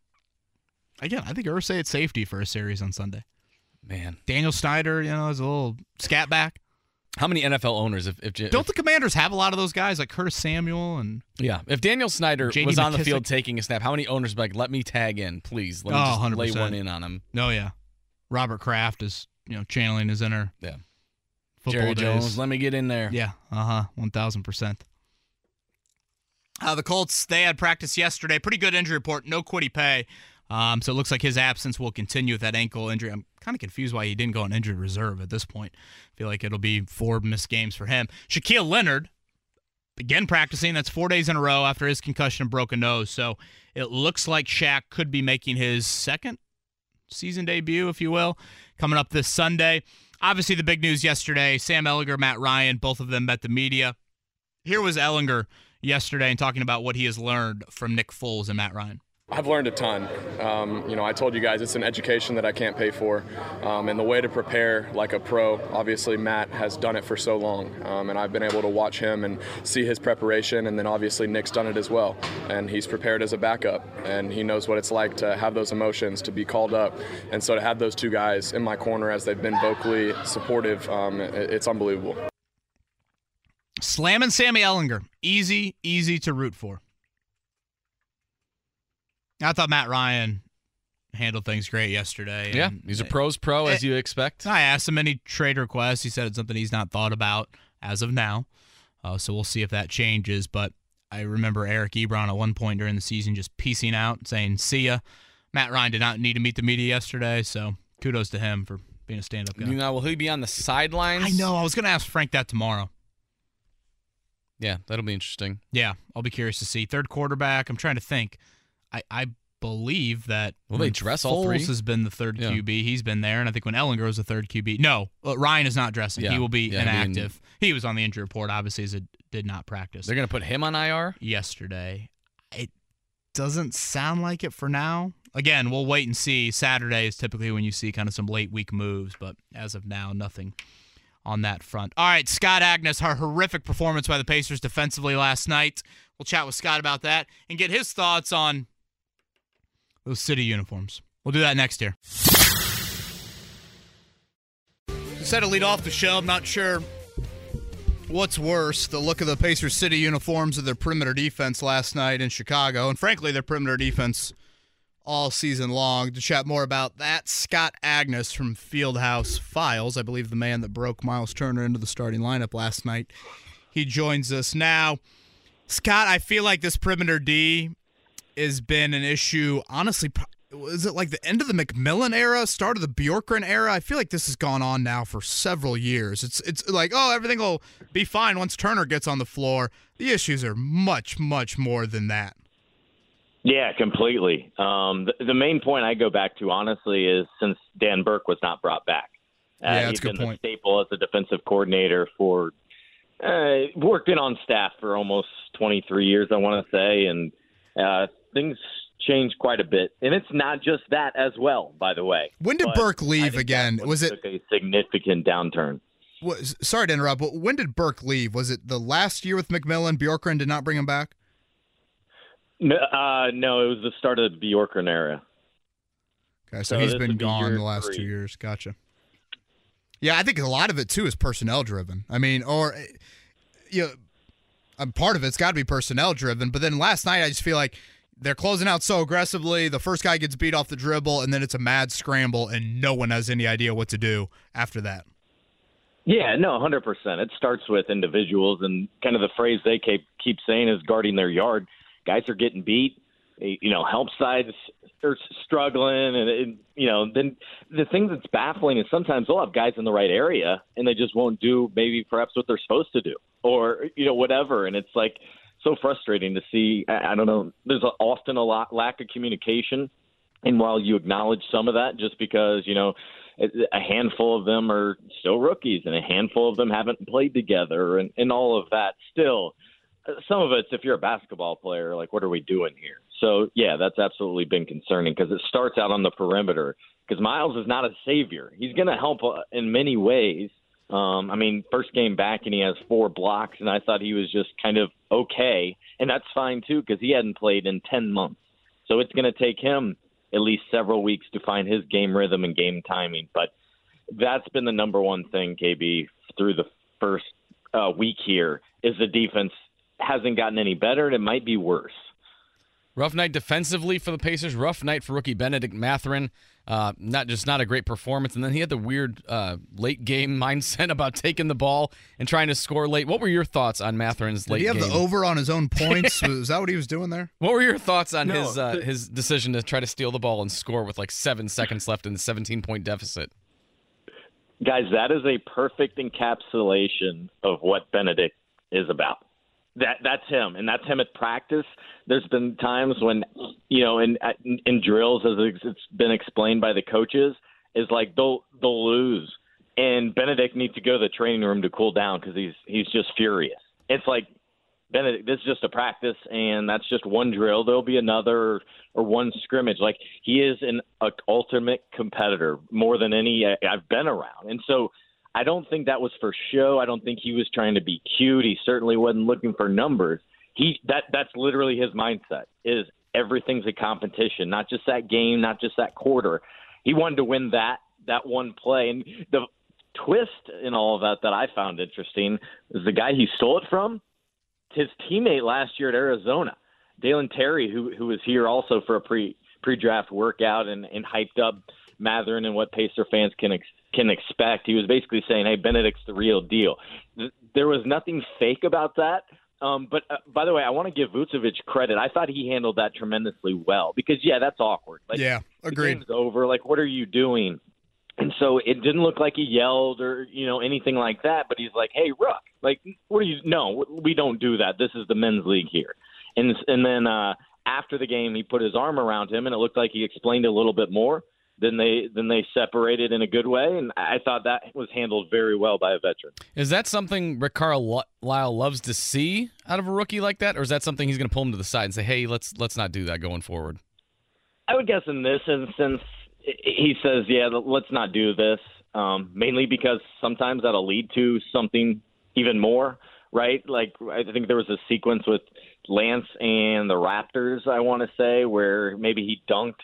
Again, I think Irsay at safety for a series on Sunday. Man, Daniel Snyder, you know, is a little scat back. How many NFL owners? If, if, Don't the Commanders have a lot of those guys like Curtis Samuel and yeah, if Daniel Snyder J.D. was on the field taking a snap, how many owners would be like, let me tag in, please? Let me Oh, just lay 100%. one in on him. oh yeah, Robert Kraft is you know channeling his inner Yeah. football Jerry days. Jones, let me get in there. Yeah, uh huh, one thousand percent. Uh, the Colts they had practice yesterday. Pretty good injury report. No Kwity Paye. Um, so it looks like his absence will continue with that ankle injury. I'm kind of confused why he didn't go on injured reserve at this point. I feel like it'll be four missed games for him. Shaquille Leonard again practicing. That's four days in a row after his concussion and broken nose. So it looks like Shaq could be making his second season debut, if you will, coming up this Sunday. Obviously, the big news yesterday Sam Ehlinger, Matt Ryan, both of them met the media. Here was Ehlinger yesterday and talking about what he has learned from Nick Foles and Matt Ryan. I've learned a ton. Um, you know, I told you guys it's an education that I can't pay for, um, and the way to prepare like a pro. Obviously, Matt has done it for so long, um, and I've been able to watch him and see his preparation. And then obviously Nick's done it as well, and he's prepared as a backup, and he knows what it's like to have those emotions, to be called up, and so to have those two guys in my corner as they've been vocally supportive, um, it- it's unbelievable. Slamming Sammy Ehlinger. Easy, easy to root for. I thought Matt Ryan handled things great yesterday. Yeah, he's a pros pro as you expect. I asked him any trade requests. He said it's something he's not thought about as of now. Uh, so we'll see if that changes. But I remember Eric Ebron at one point during the season just piecing out, saying, see ya. Matt Ryan did not need to meet the media yesterday. So kudos to him for being a stand up guy. You know, will he be on the sidelines? I know. I was going to ask Frank that tomorrow. Yeah, that'll be interesting. Yeah, I'll be curious to see. Third quarterback. I'm trying to think. I, I believe that Will they dress all Foles three? has been the third Yeah. QB. He's been there, and I think when Ehlinger was the third QB. No, uh, Ryan is not dressing. Yeah. He will be Yeah, I mean- inactive. he was on the injury report, obviously, as it did not practice They're gonna put him on IR. yesterday. It doesn't sound like it for now. Again, we'll wait and see. Saturday is typically when you see kind of some late week moves, but as of now, nothing on that front. All right, Scott Agness, her horrific performance by the Pacers defensively last night. We'll chat with Scott about that and get his thoughts on those city uniforms. We'll do that next year. Instead to lead off the show, I'm not sure what's worse the look of the Pacers city uniforms or their perimeter defense last night in Chicago. And frankly, their perimeter defense all season long. To chat more about that, Scott Agness from Fieldhouse Files, I believe the man that broke Miles Turner into the starting lineup last night. He joins us now. Scott, I feel like this perimeter D has been an issue, honestly. Was it like the end of the McMillan era, start of the Bjorkgren era? I feel like this has gone on now for several years. It's it's like oh everything will be fine once Turner gets on the floor. The issues are much much more than that. Yeah, completely. Um, the, the, main point I go back to, honestly, is since Dan Burke was not brought back. Uh, yeah, he's been the staple as a defensive coordinator for uh, worked in on staff for almost 23 years, I want to say, and uh, things change quite a bit. And it's not just that as well, by the way. When did but Burke leave again? Was it a significant downturn? Was, sorry to interrupt, but when did Burke leave? Was it the last year with McMillan? Bjorkgren did not bring him back. No, uh, no, it was the start of the Bjorkgren era. Okay, so, so he's been gone the last three. two years. Gotcha. Yeah, I think a lot of it too is personnel driven. I mean, or you know, part of it's got to be personnel driven. But then last night, I just feel like they're closing out so aggressively. The first guy gets beat off the dribble, and then it's a mad scramble, and no one has any idea what to do after that. Yeah, no, 100%. It starts with individuals, and kind of the phrase they keep keep saying is guarding their yard guys are getting beat. You know, help sides are struggling, and, and you know, then the thing that's baffling is sometimes they'll have guys in the right area, and they just won't do maybe perhaps what they're supposed to do, or you know, whatever. And it's like so frustrating to see. I, don't know. There's often a lot lack of communication, and while you acknowledge some of that, just because you know a handful of them are still rookies and a handful of them haven't played together and, and all of that still some of it's if you're a basketball player, like what are we doing here? So yeah, that's absolutely been concerning because it starts out on the perimeter. Because Miles is not a savior; he's going to help uh, in many ways. Um, I mean, first game back and he has four blocks, and I thought he was just kind of okay, and that's fine too because he hadn't played in ten months. So it's going to take him at least several weeks to find his game rhythm and game timing. But that's been the number one thing, KB, through the first uh, week here is the defense hasn't gotten any better, and it might be worse. Rough night defensively for the Pacers. Rough night for rookie Bennedict Mathurin. Uh, not just not a great performance, and then he had the weird uh, late game mindset about taking the ball and trying to score late. What were your thoughts on Mathurin's late? Did he have game? the over on his own points? Was that what he was doing there? What were your thoughts on no, his uh, his decision to try to steal the ball and score with like seven seconds left in the 17 point deficit? Guys, that is a perfect encapsulation of what Bennedict is about that that's him, and that's him at practice. There's been times when, you know, in in, drills, as it's been explained by the coaches, is like they'll they'll lose, and Bennedict needs to go to the training room to cool down because he's he's just furious. It's like Bennedict this is just a practice, and that's just one drill. There'll be another or one scrimmage. Like he is an a ultimate competitor more than any I've been around, and so I don't think that was for show. I don't think he was trying to be cute. He certainly wasn't looking for numbers. He that that's literally his mindset. Is everything's a competition, not just that game, not just that quarter. He wanted to win that that one play. And the twist in all of that that I found interesting is the guy he stole it from, his teammate last year at Arizona, Dalen Terry, who who was here also for a pre pre draft workout and, and hyped up Mathurin and what Pacer fans can ex- can expect. He was basically saying, "Hey, Bennedict's the real deal." There was nothing fake about that. Um, but uh, by the way, I want to give Vucevic credit. I thought he handled that tremendously well because yeah, that's awkward. Like, yeah, agreed. The game's over. Like, what are you doing? And so it didn't look like he yelled or you know anything like that. But he's like, "Hey, Rook, like, what are you? No, we don't do that. This is the men's league here." And and then uh, after the game, he put his arm around him, and it looked like he explained a little bit more then they then they separated in a good way, and I thought that was handled very well by a veteran. Is that something Rick Carlisle loves to see out of a rookie like that, or is that something he's going to pull him to the side and say, "Hey, let's let's not do that going forward"? I would guess in this instance, he says, "Yeah, let's not do this," um, mainly because sometimes that'll lead to something even more. Right? Like I think there was a sequence with Lance and the Raptors. I want to say where maybe he dunked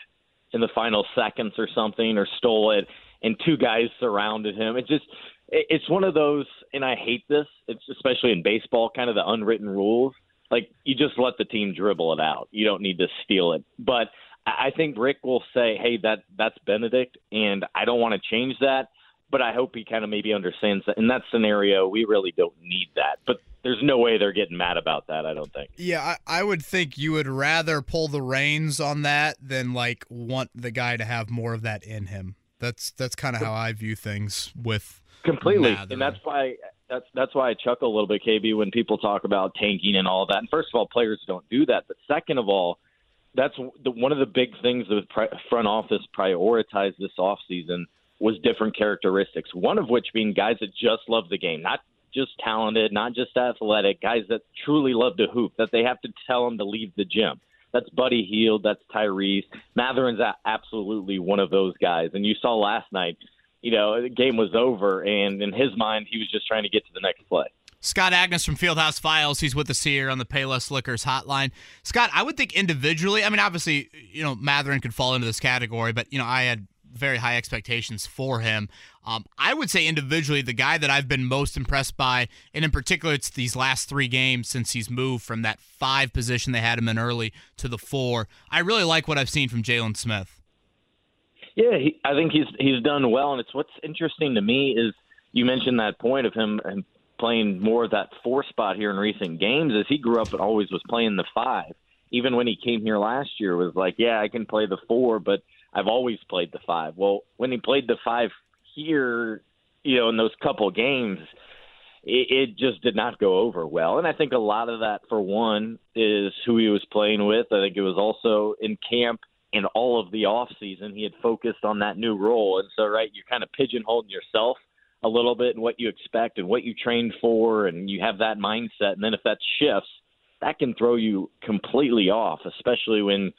in the final seconds or something or stole it and two guys surrounded him. It just it's one of those and I hate this. It's especially in baseball kind of the unwritten rules. Like you just let the team dribble it out. You don't need to steal it. But I think Rick will say, "Hey, that that's Bennedict," and I don't want to change that. But I hope he kind of maybe understands that in that scenario, we really don't need that. But there's no way they're getting mad about that. I don't think. Yeah, I, I would think you would rather pull the reins on that than like want the guy to have more of that in him. That's that's kind of how I view things with completely, Mather. and that's why that's that's why I chuckle a little bit, KB, when people talk about tanking and all that. And first of all, players don't do that. But second of all, that's the, one of the big things that the front office prioritized this offseason was different characteristics. One of which being guys that just love the game, not just talented, not just athletic, guys that truly love to hoop. That they have to tell them to leave the gym. That's Buddy Hield. That's Tyrese. Mathurin's absolutely one of those guys. And you saw last night, you know, the game was over, and in his mind, he was just trying to get to the next play. Scott Agness from Fieldhouse Files. He's with us here on the Payless Liquors hotline. Scott, I would think individually, I mean, obviously, you know, Mathurin could fall into this category, but, you know, I had very high expectations for him. Um, I would say individually, the guy that I've been most impressed by, and in particular, it's these last three games since he's moved from that five position they had him in early to the four. I really like what I've seen from Jalen Smith. Yeah, he, I think he's he's done well, and it's what's interesting to me is you mentioned that point of him and playing more of that four spot here in recent games. As he grew up and always was playing the five. Even when he came here last year, was like, yeah, I can play the four, but I've always played the five. Well, when he played the five here, you know, in those couple games, it, it just did not go over well. And I think a lot of that, for one, is who he was playing with. I think it was also in camp and all of the off season he had focused on that new role. And so, right, you're kind of pigeonholing yourself a little bit and what you expect and what you trained for, and you have that mindset. And then if that shifts, that can throw you completely off, especially when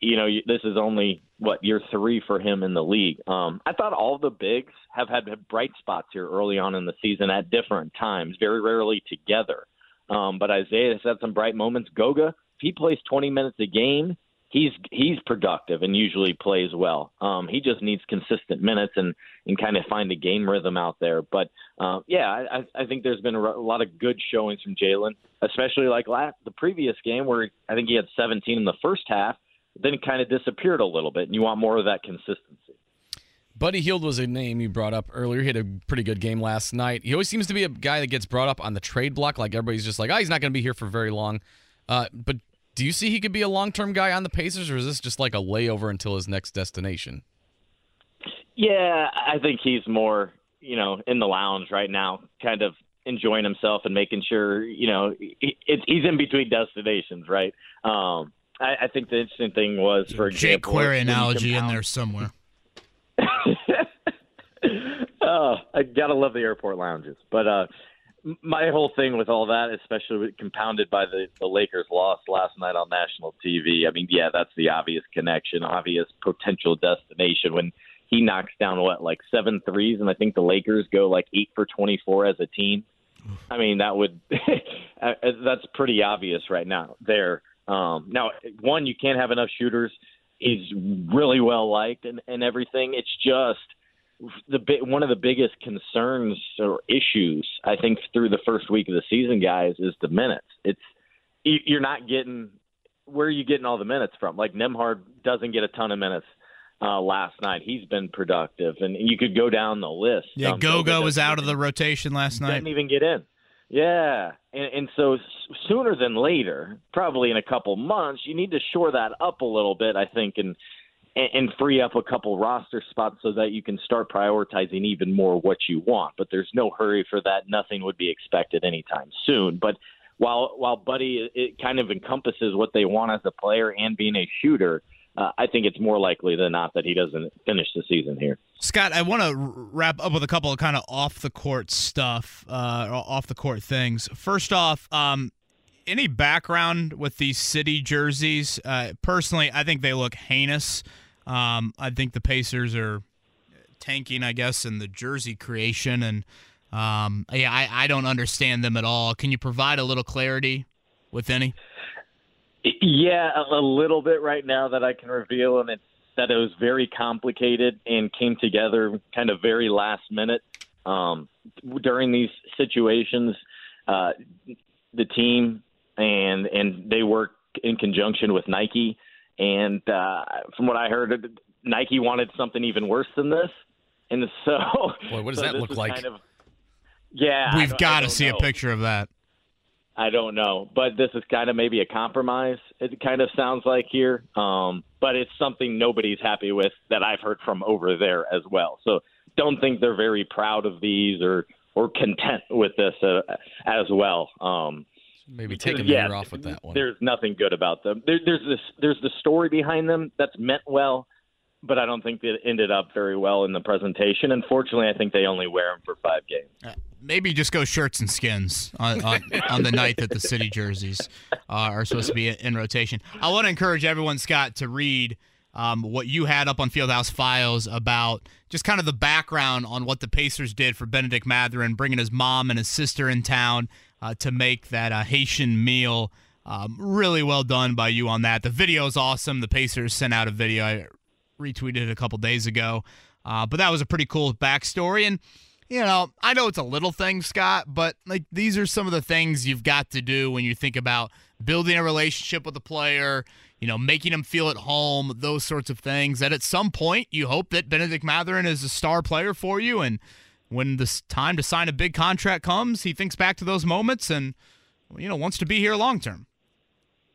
you know this is only what year three for him in the league. Um, I thought all the bigs have had bright spots here early on in the season at different times, very rarely together. Um, but Isaiah has had some bright moments. Goga, if he plays 20 minutes a game, he's he's productive and usually plays well. Um, he just needs consistent minutes and and kind of find a game rhythm out there. But uh, yeah, I, I- think there's been a a lot of good showings from Jalen, especially like last the previous game where I think he had 17 in the first half, then it kind of disappeared a little bit, and you want more of that consistency. Buddy Hield was a name you brought up earlier. He had a pretty good game last night. He always seems to be a guy that gets brought up on the trade block. Like everybody's just like, oh, he's not going to be here for very long. Uh, but do you see he could be a long term guy on the Pacers, or is this just like a layover until his next destination? Yeah, I think he's more, you know, in the lounge right now, kind of enjoying himself and making sure, you know, he, he's in between destinations, right? Um, I, I think the interesting thing was, for example, Query analogy in there somewhere. oh, I gotta love the airport lounges. But uh, my whole thing with all that, especially compounded by the the Lakers' loss last night on national TV. I mean, yeah, that's the obvious connection, obvious potential destination when he knocks down what like seven threes, and I think the Lakers go like eight for twenty four as a team. I mean, that would that's pretty obvious right now. There. Um, now, one, you can't have enough shooters. He's really well liked and, and everything. It's just the one of the biggest concerns or issues I think through the first week of the season, guys, is the minutes. It's you- you're not getting where are you getting all the minutes from? Like Nembhard doesn't get a ton of minutes uh, last night. He's been productive, and you could go down the list. Yeah, Um, Goga was out of the rotation last night. didn't even get in. Yeah, and, and so sooner than later, probably in a couple months, you need to shore that up a little bit, I think, and and, free up a couple roster spots so that you can start prioritizing even more what you want. But there's no hurry for that. Nothing would be expected anytime soon. But while while Buddy it kind of encompasses what they want as a player and being a shooter, uh, I think it's more likely than not that he doesn't finish the season here. Scott, I want to wrap up with a couple of kind of off the court stuff, uh, off the court things. First off, um, any background with these city jerseys? Uh, personally, I think they look heinous. Um, I think the Pacers are tanking, I guess, in the jersey creation, and um, yeah, I, I don't understand them at all. Can you provide a little clarity with any? Yeah, a, a little bit right now that I can reveal, and it's that it was very complicated and came together kind of very last minute. Um, during these situations, uh, the team and and they work in conjunction with Nike, And uh, from what I heard, Nike wanted something even worse than this, and so Boy, what does so that look like? Kind of, yeah, We've got to see know. a picture of that. I don't know, but this is kind of maybe a compromise. It kind of sounds like here, um, but it's something nobody's happy with that I've heard from over there as well. So don't think they're very proud of these or or content with this uh, as well. Um, Maybe the yeah, year off with that one. There's nothing good about them. There, there's this there's the story behind them that's meant well, but I don't think it ended up very well in the presentation. Unfortunately, I think they only wear them for five games. Maybe just go shirts and skins on, on, on the night that the city jerseys uh, are supposed to be in rotation. I want to encourage everyone, Scott, to read um, what you had up on Fieldhouse Files about just kind of the background on what the Pacers did for Bennedict Mathurin, bringing his mom and his sister in town uh, to make that uh, Haitian meal. Um, really well done by you on that. The video is awesome. The Pacers sent out a video. I retweeted a couple days ago. Uh, but that was a pretty cool backstory. And, you know, I know it's a little thing, Scott, but like these are some of the things you've got to do when you think about building a relationship with a player, you know, making them feel at home, those sorts of things. That at some point you hope that Bennedict Mathurin is a star player for you. And when this time to sign a big contract comes, he thinks back to those moments and, you know, wants to be here long term.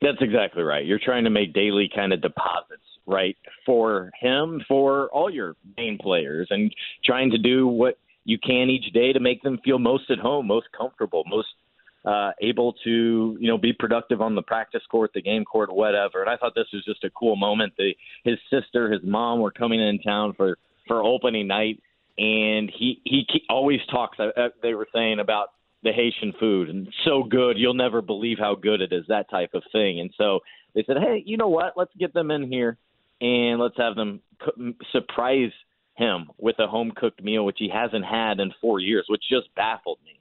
That's exactly right. You're trying to make daily kind of deposits, right, for him, for all your main players, and trying to do what you can each day to make them feel most at home, most comfortable, most uh, able to, you know, be productive on the practice court, the game court, whatever. And I thought this was just a cool moment. The, his sister, his mom were coming in town for for opening night, and he he always talks. Uh, uh, they were saying about the Haitian food and so good you'll never believe how good it is that type of thing and so they said hey you know what let's get them in here and let's have them surprise him with a home cooked meal which he hasn't had in 4 years which just baffled me.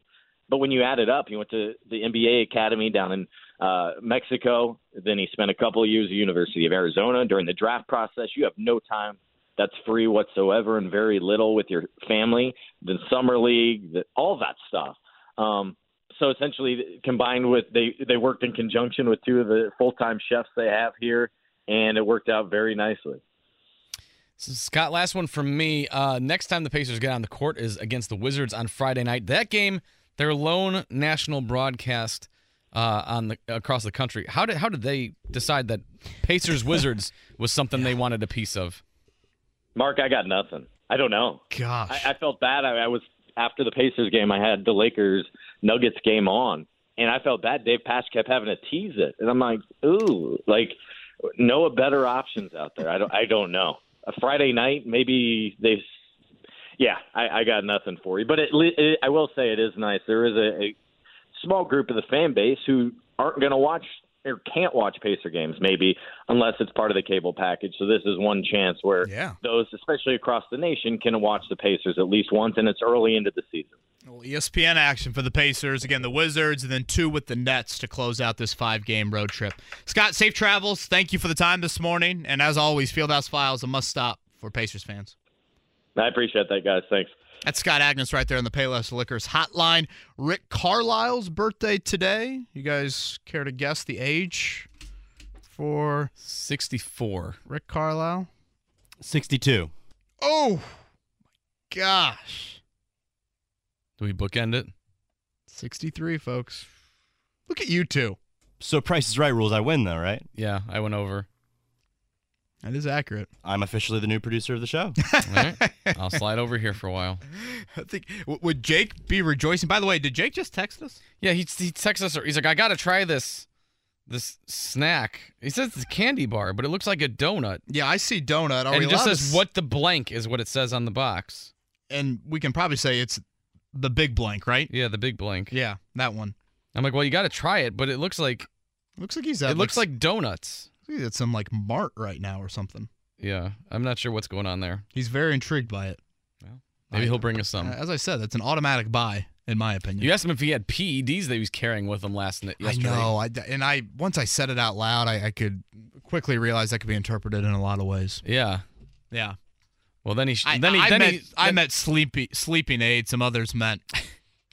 But when you add it up he went to the NBA academy down in uh Mexico. Then he spent a couple of years at the University of Arizona. During the draft process you have no time that's free whatsoever and very little with your family. The summer league the, all that stuff. Um, so essentially, combined with they they worked in conjunction with two of the full time chefs they have here, and it worked out very nicely. So Scott, last one from me. Uh, next time the Pacers get on the court is against the Wizards on Friday night. That game, their lone national broadcast uh, on the across the country. How did how did they decide that Pacers Wizards was something they wanted a piece of? Mark, I got nothing. I don't know. Gosh, I, I felt bad. I, I was after the Pacers game. I had the Lakers Nuggets game on, and I felt bad. Dave Pasch kept having to tease it, and I'm like, ooh, like no better options out there. I don't. I don't know. A Friday night, maybe they. Yeah, I, I got nothing for you. But it, it, I will say it is nice. There is a, a small group of the fan base who aren't going to watch or can't watch Pacer games, maybe unless it's part of the cable package. So this is one chance where Yeah. those, especially across the nation, can watch the Pacers at least once, and it's early into the season. Well, ESPN action for the Pacers. Again, the Wizards, and then two with the Nets to close out this five game road trip. Scott, safe travels. Thank you for the time this morning. And as always, Fieldhouse Files, a must stop for Pacers fans. I appreciate that, guys. Thanks. That's Scott Agness right there on the Payless Liquors hotline. Rick Carlisle's birthday today. You guys care to guess the age for 64. Rick Carlisle? 62. Oh, my gosh. Do we bookend it? 63, folks. Look at you two. So Price is Right rules. I win though, right? Yeah, I went over. That is accurate. I'm officially the new producer of the show. All right. I'll slide over here for a while. I think w- would Jake be rejoicing? By the way, did Jake just text us? Yeah, he he texts us. He's like, I gotta try this this snack. He says it's a candy bar, but it looks like a donut. Yeah, I see donut. Are and we it just says s- what the blank is what it says on the box. And we can probably say it's the big blank, right? Yeah, the big blank. Yeah, that one. I'm like, well, you got to try it, but it looks like Looks like he's at it looks like donuts. he's at some like mart right now or something. Yeah, I'm not sure what's going on there. He's very intrigued by it. Maybe I- he'll bring us some. As I said, that's an automatic buy, in my opinion. You asked him if he had PEDs that he was carrying with him last night. Yesterday. I know. I, and I once I said it out loud, I, I could quickly realize that could be interpreted in a lot of ways. Yeah. Yeah. Well, then he sh- I, then he I then meant, he I then- meant sleepy sleeping aid. Some others meant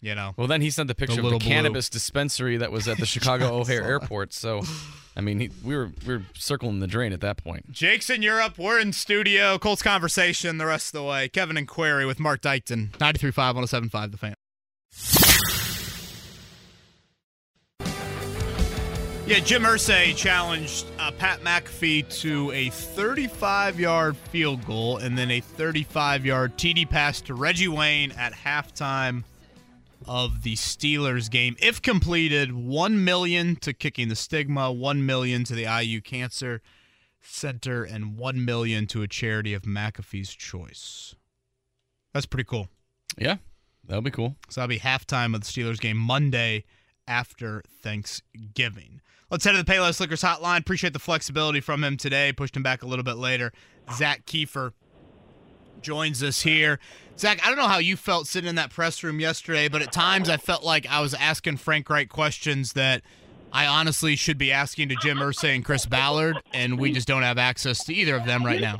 You know. Well, then he sent the picture of the blue. cannabis dispensary that was at the Chicago O'Hare Airport. So, I mean, he, we were we were circling the drain at that point. Jake's in Europe. We're in studio. Colts conversation the rest of the way. Kevin and Query with Mark Dykton. 93.5, 107.5, The Fan. Yeah, Jim Irsay challenged uh, Pat McAfee to a 35-yard field goal and then a 35-yard TD pass to Reggie Wayne at halftime of the Steelers game. If completed, one million to kicking the stigma, one million to the IU Cancer Center, and one million to a charity of McAfee's choice. That's pretty cool. Yeah, that'll be cool. So that'll be halftime of the Steelers game Monday after Thanksgiving. Let's head to the Payless Liquors hotline. Appreciate the flexibility from him today. Pushed him back a little bit later. Zak Keefer joins us here. Zach, I don't know how you felt sitting in that press room yesterday, but at times I felt like I was asking Frank Reich questions that I honestly should be asking to Jim Irsay and Chris Ballard, and we just don't have access to either of them right now.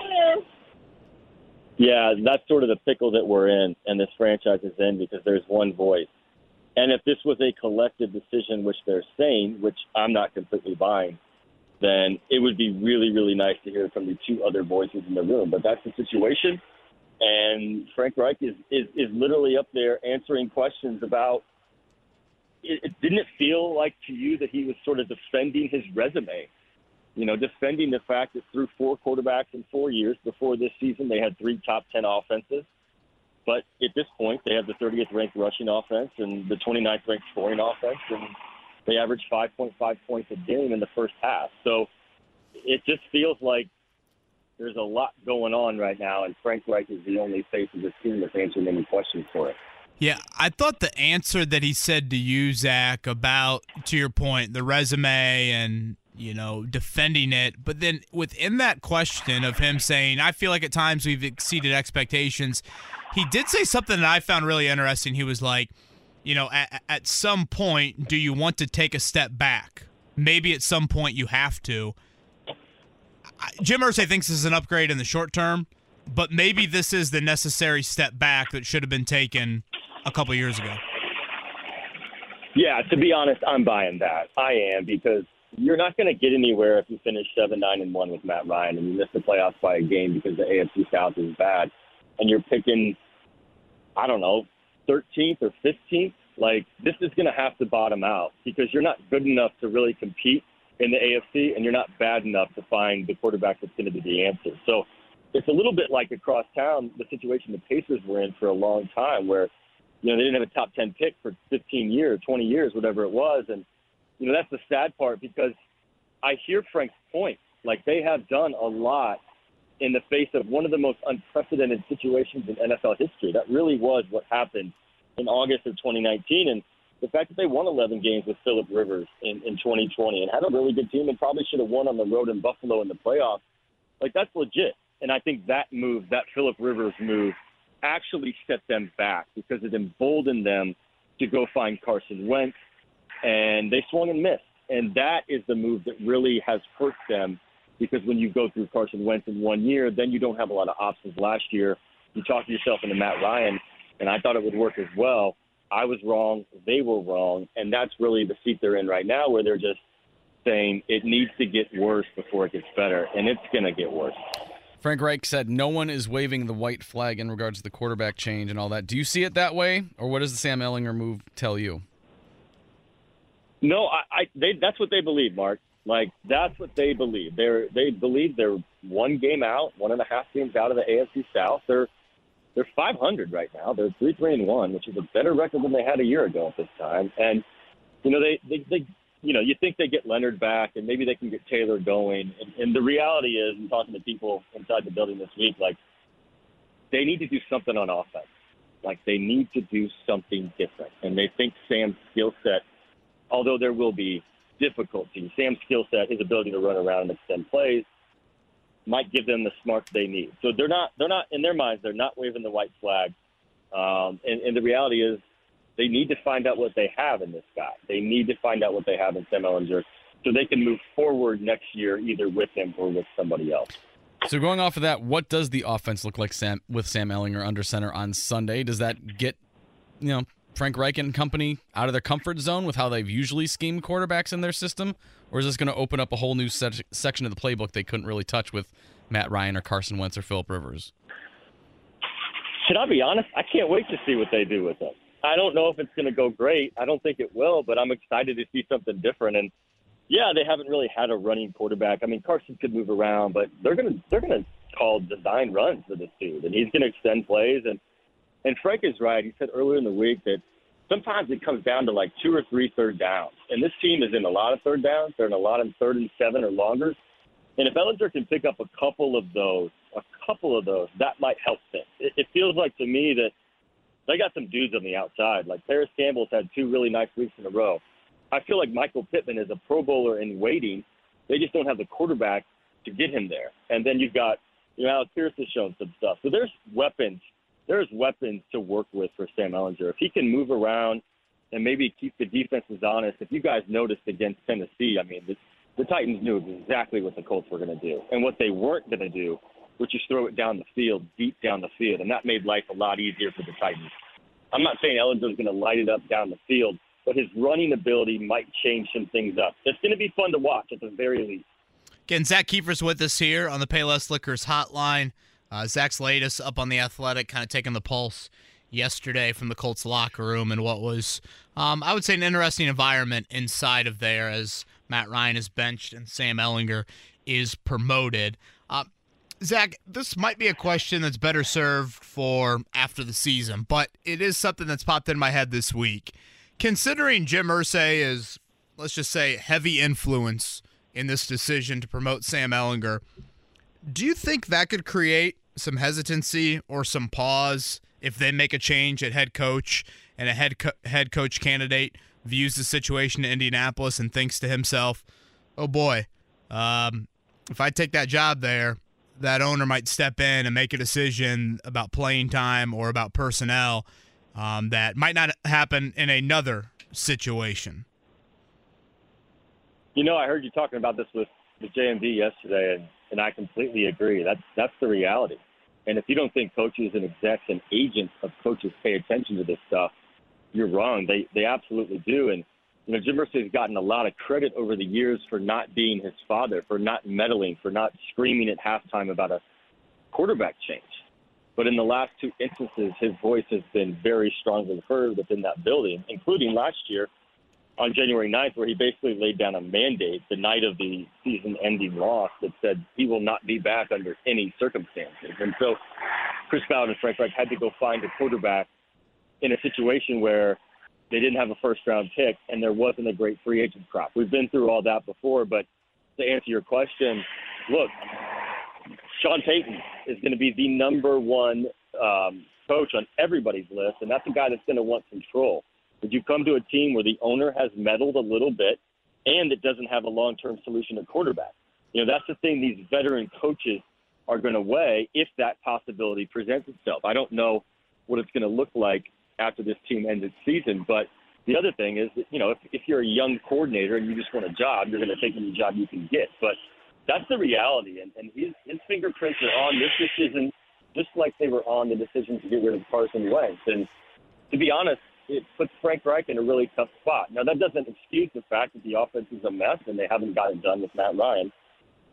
Yeah, that's sort of the pickle that we're in, and this franchise is in because there's one voice. And if this was a collective decision, which they're saying, which I'm not completely buying, then it would be really, really nice to hear from the two other voices in the room. But that's the situation. And Frank Reich is, is, is literally up there answering questions about it, it didn't it feel like to you that he was sort of defending his resume? You know, defending the fact that through four quarterbacks in four years before this season, they had three top 10 offenses. But at this point, they have the 30th ranked rushing offense and the 29th ranked scoring offense, and they average 5.5 points a game in the first half. So it just feels like there's a lot going on right now, and Frank Reich is the only face of this team that's answering any questions for it. Yeah, I thought the answer that he said to you, Zach, about to your point, the resume and you know defending it, but then within that question of him saying, "I feel like at times we've exceeded expectations," he did say something that I found really interesting. He was like, "You know, at, at some point, do you want to take a step back? Maybe at some point you have to." Jim Irsay thinks this is an upgrade in the short term, but maybe this is the necessary step back that should have been taken a couple years ago. Yeah, to be honest, I'm buying that. I am because you're not going to get anywhere if you finish seven, nine, and one with Matt Ryan and you miss the playoffs by a game because the AFC South is bad, and you're picking, I don't know, 13th or 15th. Like this is going to have to bottom out because you're not good enough to really compete in the AFC, and you're not bad enough to find the quarterback that's going to be the answer. So it's a little bit like across town the situation the Pacers were in for a long time, where you know they didn't have a top 10 pick for 15 years, 20 years, whatever it was, and you know that's the sad part because I hear Frank's point. Like they have done a lot in the face of one of the most unprecedented situations in NFL history. That really was what happened in August of 2019, and the fact that they won 11 games with Philip Rivers in, in 2020 and had a really good team and probably should have won on the road in Buffalo in the playoffs, like that's legit. And I think that move, that Philip Rivers move, actually set them back because it emboldened them to go find Carson Wentz, and they swung and missed. And that is the move that really has hurt them because when you go through Carson Wentz in one year, then you don't have a lot of options. Last year, you talked to yourself into Matt Ryan, and I thought it would work as well. I was wrong, they were wrong, and that's really the seat they're in right now, where they're just saying it needs to get worse before it gets better, and it's going to get worse. Frank Reich said no one is waving the white flag in regards to the quarterback change and all that. Do you see it that way, or what does the Sam Ehlinger move tell you? No, I, I they that's what they believe, Mark. Like that's what they believe. They're they believe they're one game out, one and a half games out of the AFC South. They're they're 500 right now. They're three three and one, which is a better record than they had a year ago at this time. And you know they they, they you know you think they get Leonard back and maybe they can get Taylor going. And, and the reality is, I'm talking to people inside the building this week, like they need to do something on offense. Like they need to do something different. And they think Sam's skill set, although there will be difficulty, Sam's skill set, his ability to run around and extend plays, might give them the smarts they need. So they're not they're not in their minds they're not waving the white flag. Um, and, and the reality is they need to find out what they have in this guy. They need to find out what they have in Sam Ehlinger so they can move forward next year either with him or with somebody else. So going off of that, what does the offense look like Sam with Sam Ehlinger under center on Sunday? Does that get you know Frank Reich and company out of their comfort zone with how they've usually schemed quarterbacks in their system, or is this going to open up a whole new se- section of the playbook they couldn't really touch with Matt Ryan or Carson Wentz or Philip Rivers? Should I be honest? I can't wait to see what they do with them. I don't know if it's going to go great. I don't think it will, but I'm excited to see something different. And yeah, they haven't really had a running quarterback. I mean, Carson could move around, but they're gonna they're gonna call design runs for this dude, and he's gonna extend plays. And and Frank is right. He said earlier in the week that sometimes it comes down to like two or three third downs, and this team is in a lot of third downs. They're in a lot of third and seven or longer. And if Ehlinger can pick up a couple of those, a couple of those, that might help them. It, it feels like to me that they got some dudes on the outside. Like Parris Campbell's had two really nice weeks in a row. I feel like Michael Pittman is a Pro Bowler in waiting. They just don't have the quarterback to get him there. And then you've got, you know, Alec Pierce has shown some stuff. So there's weapons. There's weapons to work with for Sam Ehlinger. If he can move around and maybe keep the defenses honest. If you guys noticed against Tennessee, I mean, the, the Titans knew exactly what the Colts were going to do. And what they weren't going to do, which is throw it down the field, deep down the field. And that made life a lot easier for the Titans. I'm not saying Ehlinger's going to light it up down the field, but his running ability might change some things up. It's going to be fun to watch at the very least. Again, Zak Keefer's with us here on the Payless Liquors hotline. Uh, Zak's latest up on the athletic, kind of taking the pulse yesterday from the Colts locker room and what was, um, I would say, an interesting environment inside of there as Matt Ryan is benched and Sam Ehlinger is promoted. Uh, Zak, this might be a question that's better served for after the season, but it is something that's popped in my head this week. Considering Jim Irsay is, let's just say, heavy influence in this decision to promote Sam Ehlinger, do you think that could create some hesitancy or some pause if they make a change at head coach and a head co- head coach candidate views the situation in Indianapolis and thinks to himself, "Oh boy, um, if I take that job there, that owner might step in and make a decision about playing time or about personnel um, that might not happen in another situation." You know, I heard you talking about this with the JMV yesterday, and, and I completely agree. That's that's the reality. And if you don't think coaches and execs and agents of coaches pay attention to this stuff, you're wrong. They they absolutely do. And you know, Jim Irsay has gotten a lot of credit over the years for not being his father, for not meddling, for not screaming at halftime about a quarterback change. But in the last two instances, his voice has been very strongly heard within that building, including last year on January 9th, where he basically laid down a mandate the night of the season ending loss that said he will not be back under any circumstances. And so Chris Ballard and Frank Reich had to go find a quarterback in a situation where they didn't have a first round pick and there wasn't a great free agent crop. We've been through all that before, but to answer your question, look, Sean Payton is going to be the number one um, coach on everybody's list, and that's a guy that's going to want control. Would you come to a team where the owner has meddled a little bit and it doesn't have a long term solution at quarterback? You know, that's the thing these veteran coaches are going to weigh if that possibility presents itself. I don't know what it's going to look like after this team ends its season, but the other thing is that, you know, if, if you're a young coordinator and you just want a job, you're going to take any job you can get. But that's the reality, and, and his, his fingerprints are on this decision just like they were on the decision to get rid of Carson Wentz. And to be honest, it puts Frank Reich in a really tough spot. Now, that doesn't excuse the fact that the offense is a mess and they haven't got it done with Matt Ryan.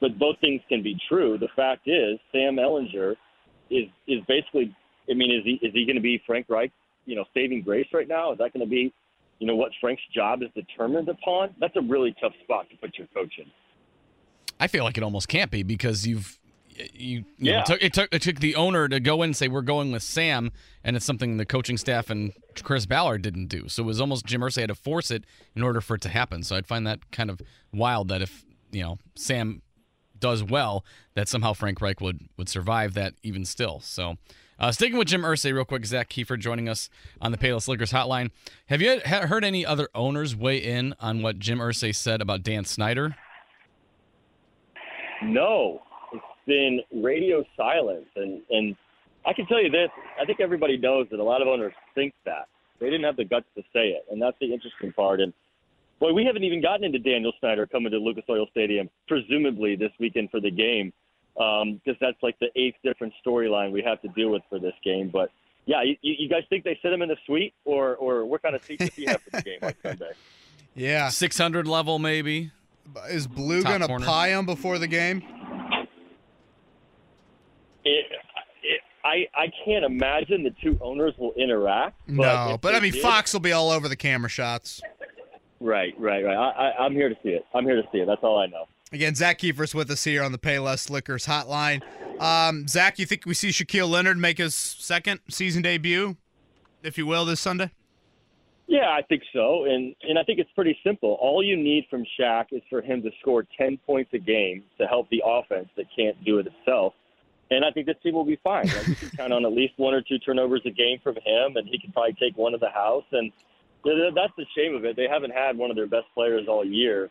But both things can be true. The fact is, Sam Ehlinger is is basically. I mean, is he is he going to be Frank Reich? You know, saving grace right now? Is that going to be, you know, what Frank's job is determined upon? That's a really tough spot to put your coach in. I feel like it almost can't be because you've you, you Yeah. know, it, took, it took it took the owner to go in and say we're going with Sam, and it's something the coaching staff and Chris Ballard didn't do. So it was almost Jim Irsay had to force it in order for it to happen. So I'd find that kind of wild that if you know Sam does well, that somehow Frank Reich would would survive that even still. So. Uh, sticking with Jim Irsay real quick, Zak Keefer joining us on the Payless Liquors hotline. Have you ha- heard any other owners weigh in on what Jim Irsay said about Dan Snyder? No, been radio silence, and and I can tell you this: I think everybody knows that a lot of owners think that they didn't have the guts to say it, and that's the interesting part. And boy, we haven't even gotten into Daniel Snyder coming to Lucas Oil Stadium, presumably this weekend for the game, um, because that's like the eighth different storyline we have to deal with for this game. But Yeah, you, you guys think they sit him in the suite, or or what kind of seats does he have for the game on Sunday? Yeah. 600 level maybe. Is Blue Top gonna corner. pie him before the game? It, it, I I can't imagine the two owners will interact. But no, but I mean, did- Fox will be all over the camera shots. Right, right, right. I, I, I'm here to see it. I'm here to see it. That's all I know. Again, Zak Keefer's with us here on the Payless Liquors hotline. Um, Zach, you think we see Shaquille Leonard make his second season debut, if you will, this Sunday? Yeah, I think so, and and I think it's pretty simple. All you need from Shaq is for him to score ten points a game to help the offense that can't do it itself. And I think this team will be fine. Like, you can count on at least one or two turnovers a game from him, and he can probably take one to the house. And th- th- that's the shame of it. They haven't had one of their best players all year,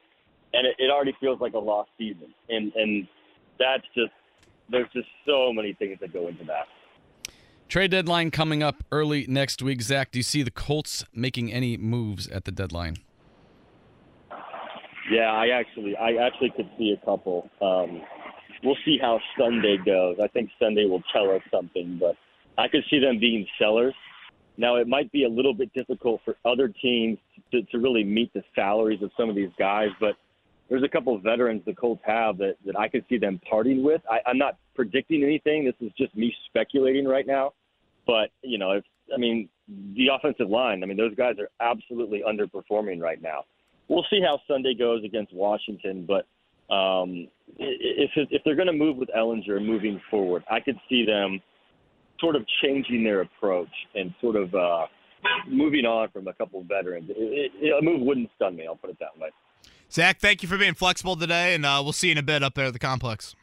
and it, it already feels like a lost season. And and that's just there's just so many things that go into that. Trade deadline coming up early next week. Zach, do you see the Colts making any moves at the deadline? Yeah, I actually, I actually could see a couple. Um, we'll see how Sunday goes. I think Sunday will tell us something, but I could see them being sellers. Now, it might be a little bit difficult for other teams to, to really meet the salaries of some of these guys, but there's a couple of veterans the Colts have that, that I could see them parting with. I, I'm not predicting anything. This is just me speculating right now. But, you know, if, I mean, the offensive line, I mean, those guys are absolutely underperforming right now we'll see how Sunday goes against Washington. But um, if if they're going to move with Ehlinger moving forward, I could see them sort of changing their approach and sort of uh, moving on from a couple of veterans. It, it, a move wouldn't stun me. I'll put it that way. Zach, thank you for being flexible today, and uh, we'll see you in a bit up there at the complex.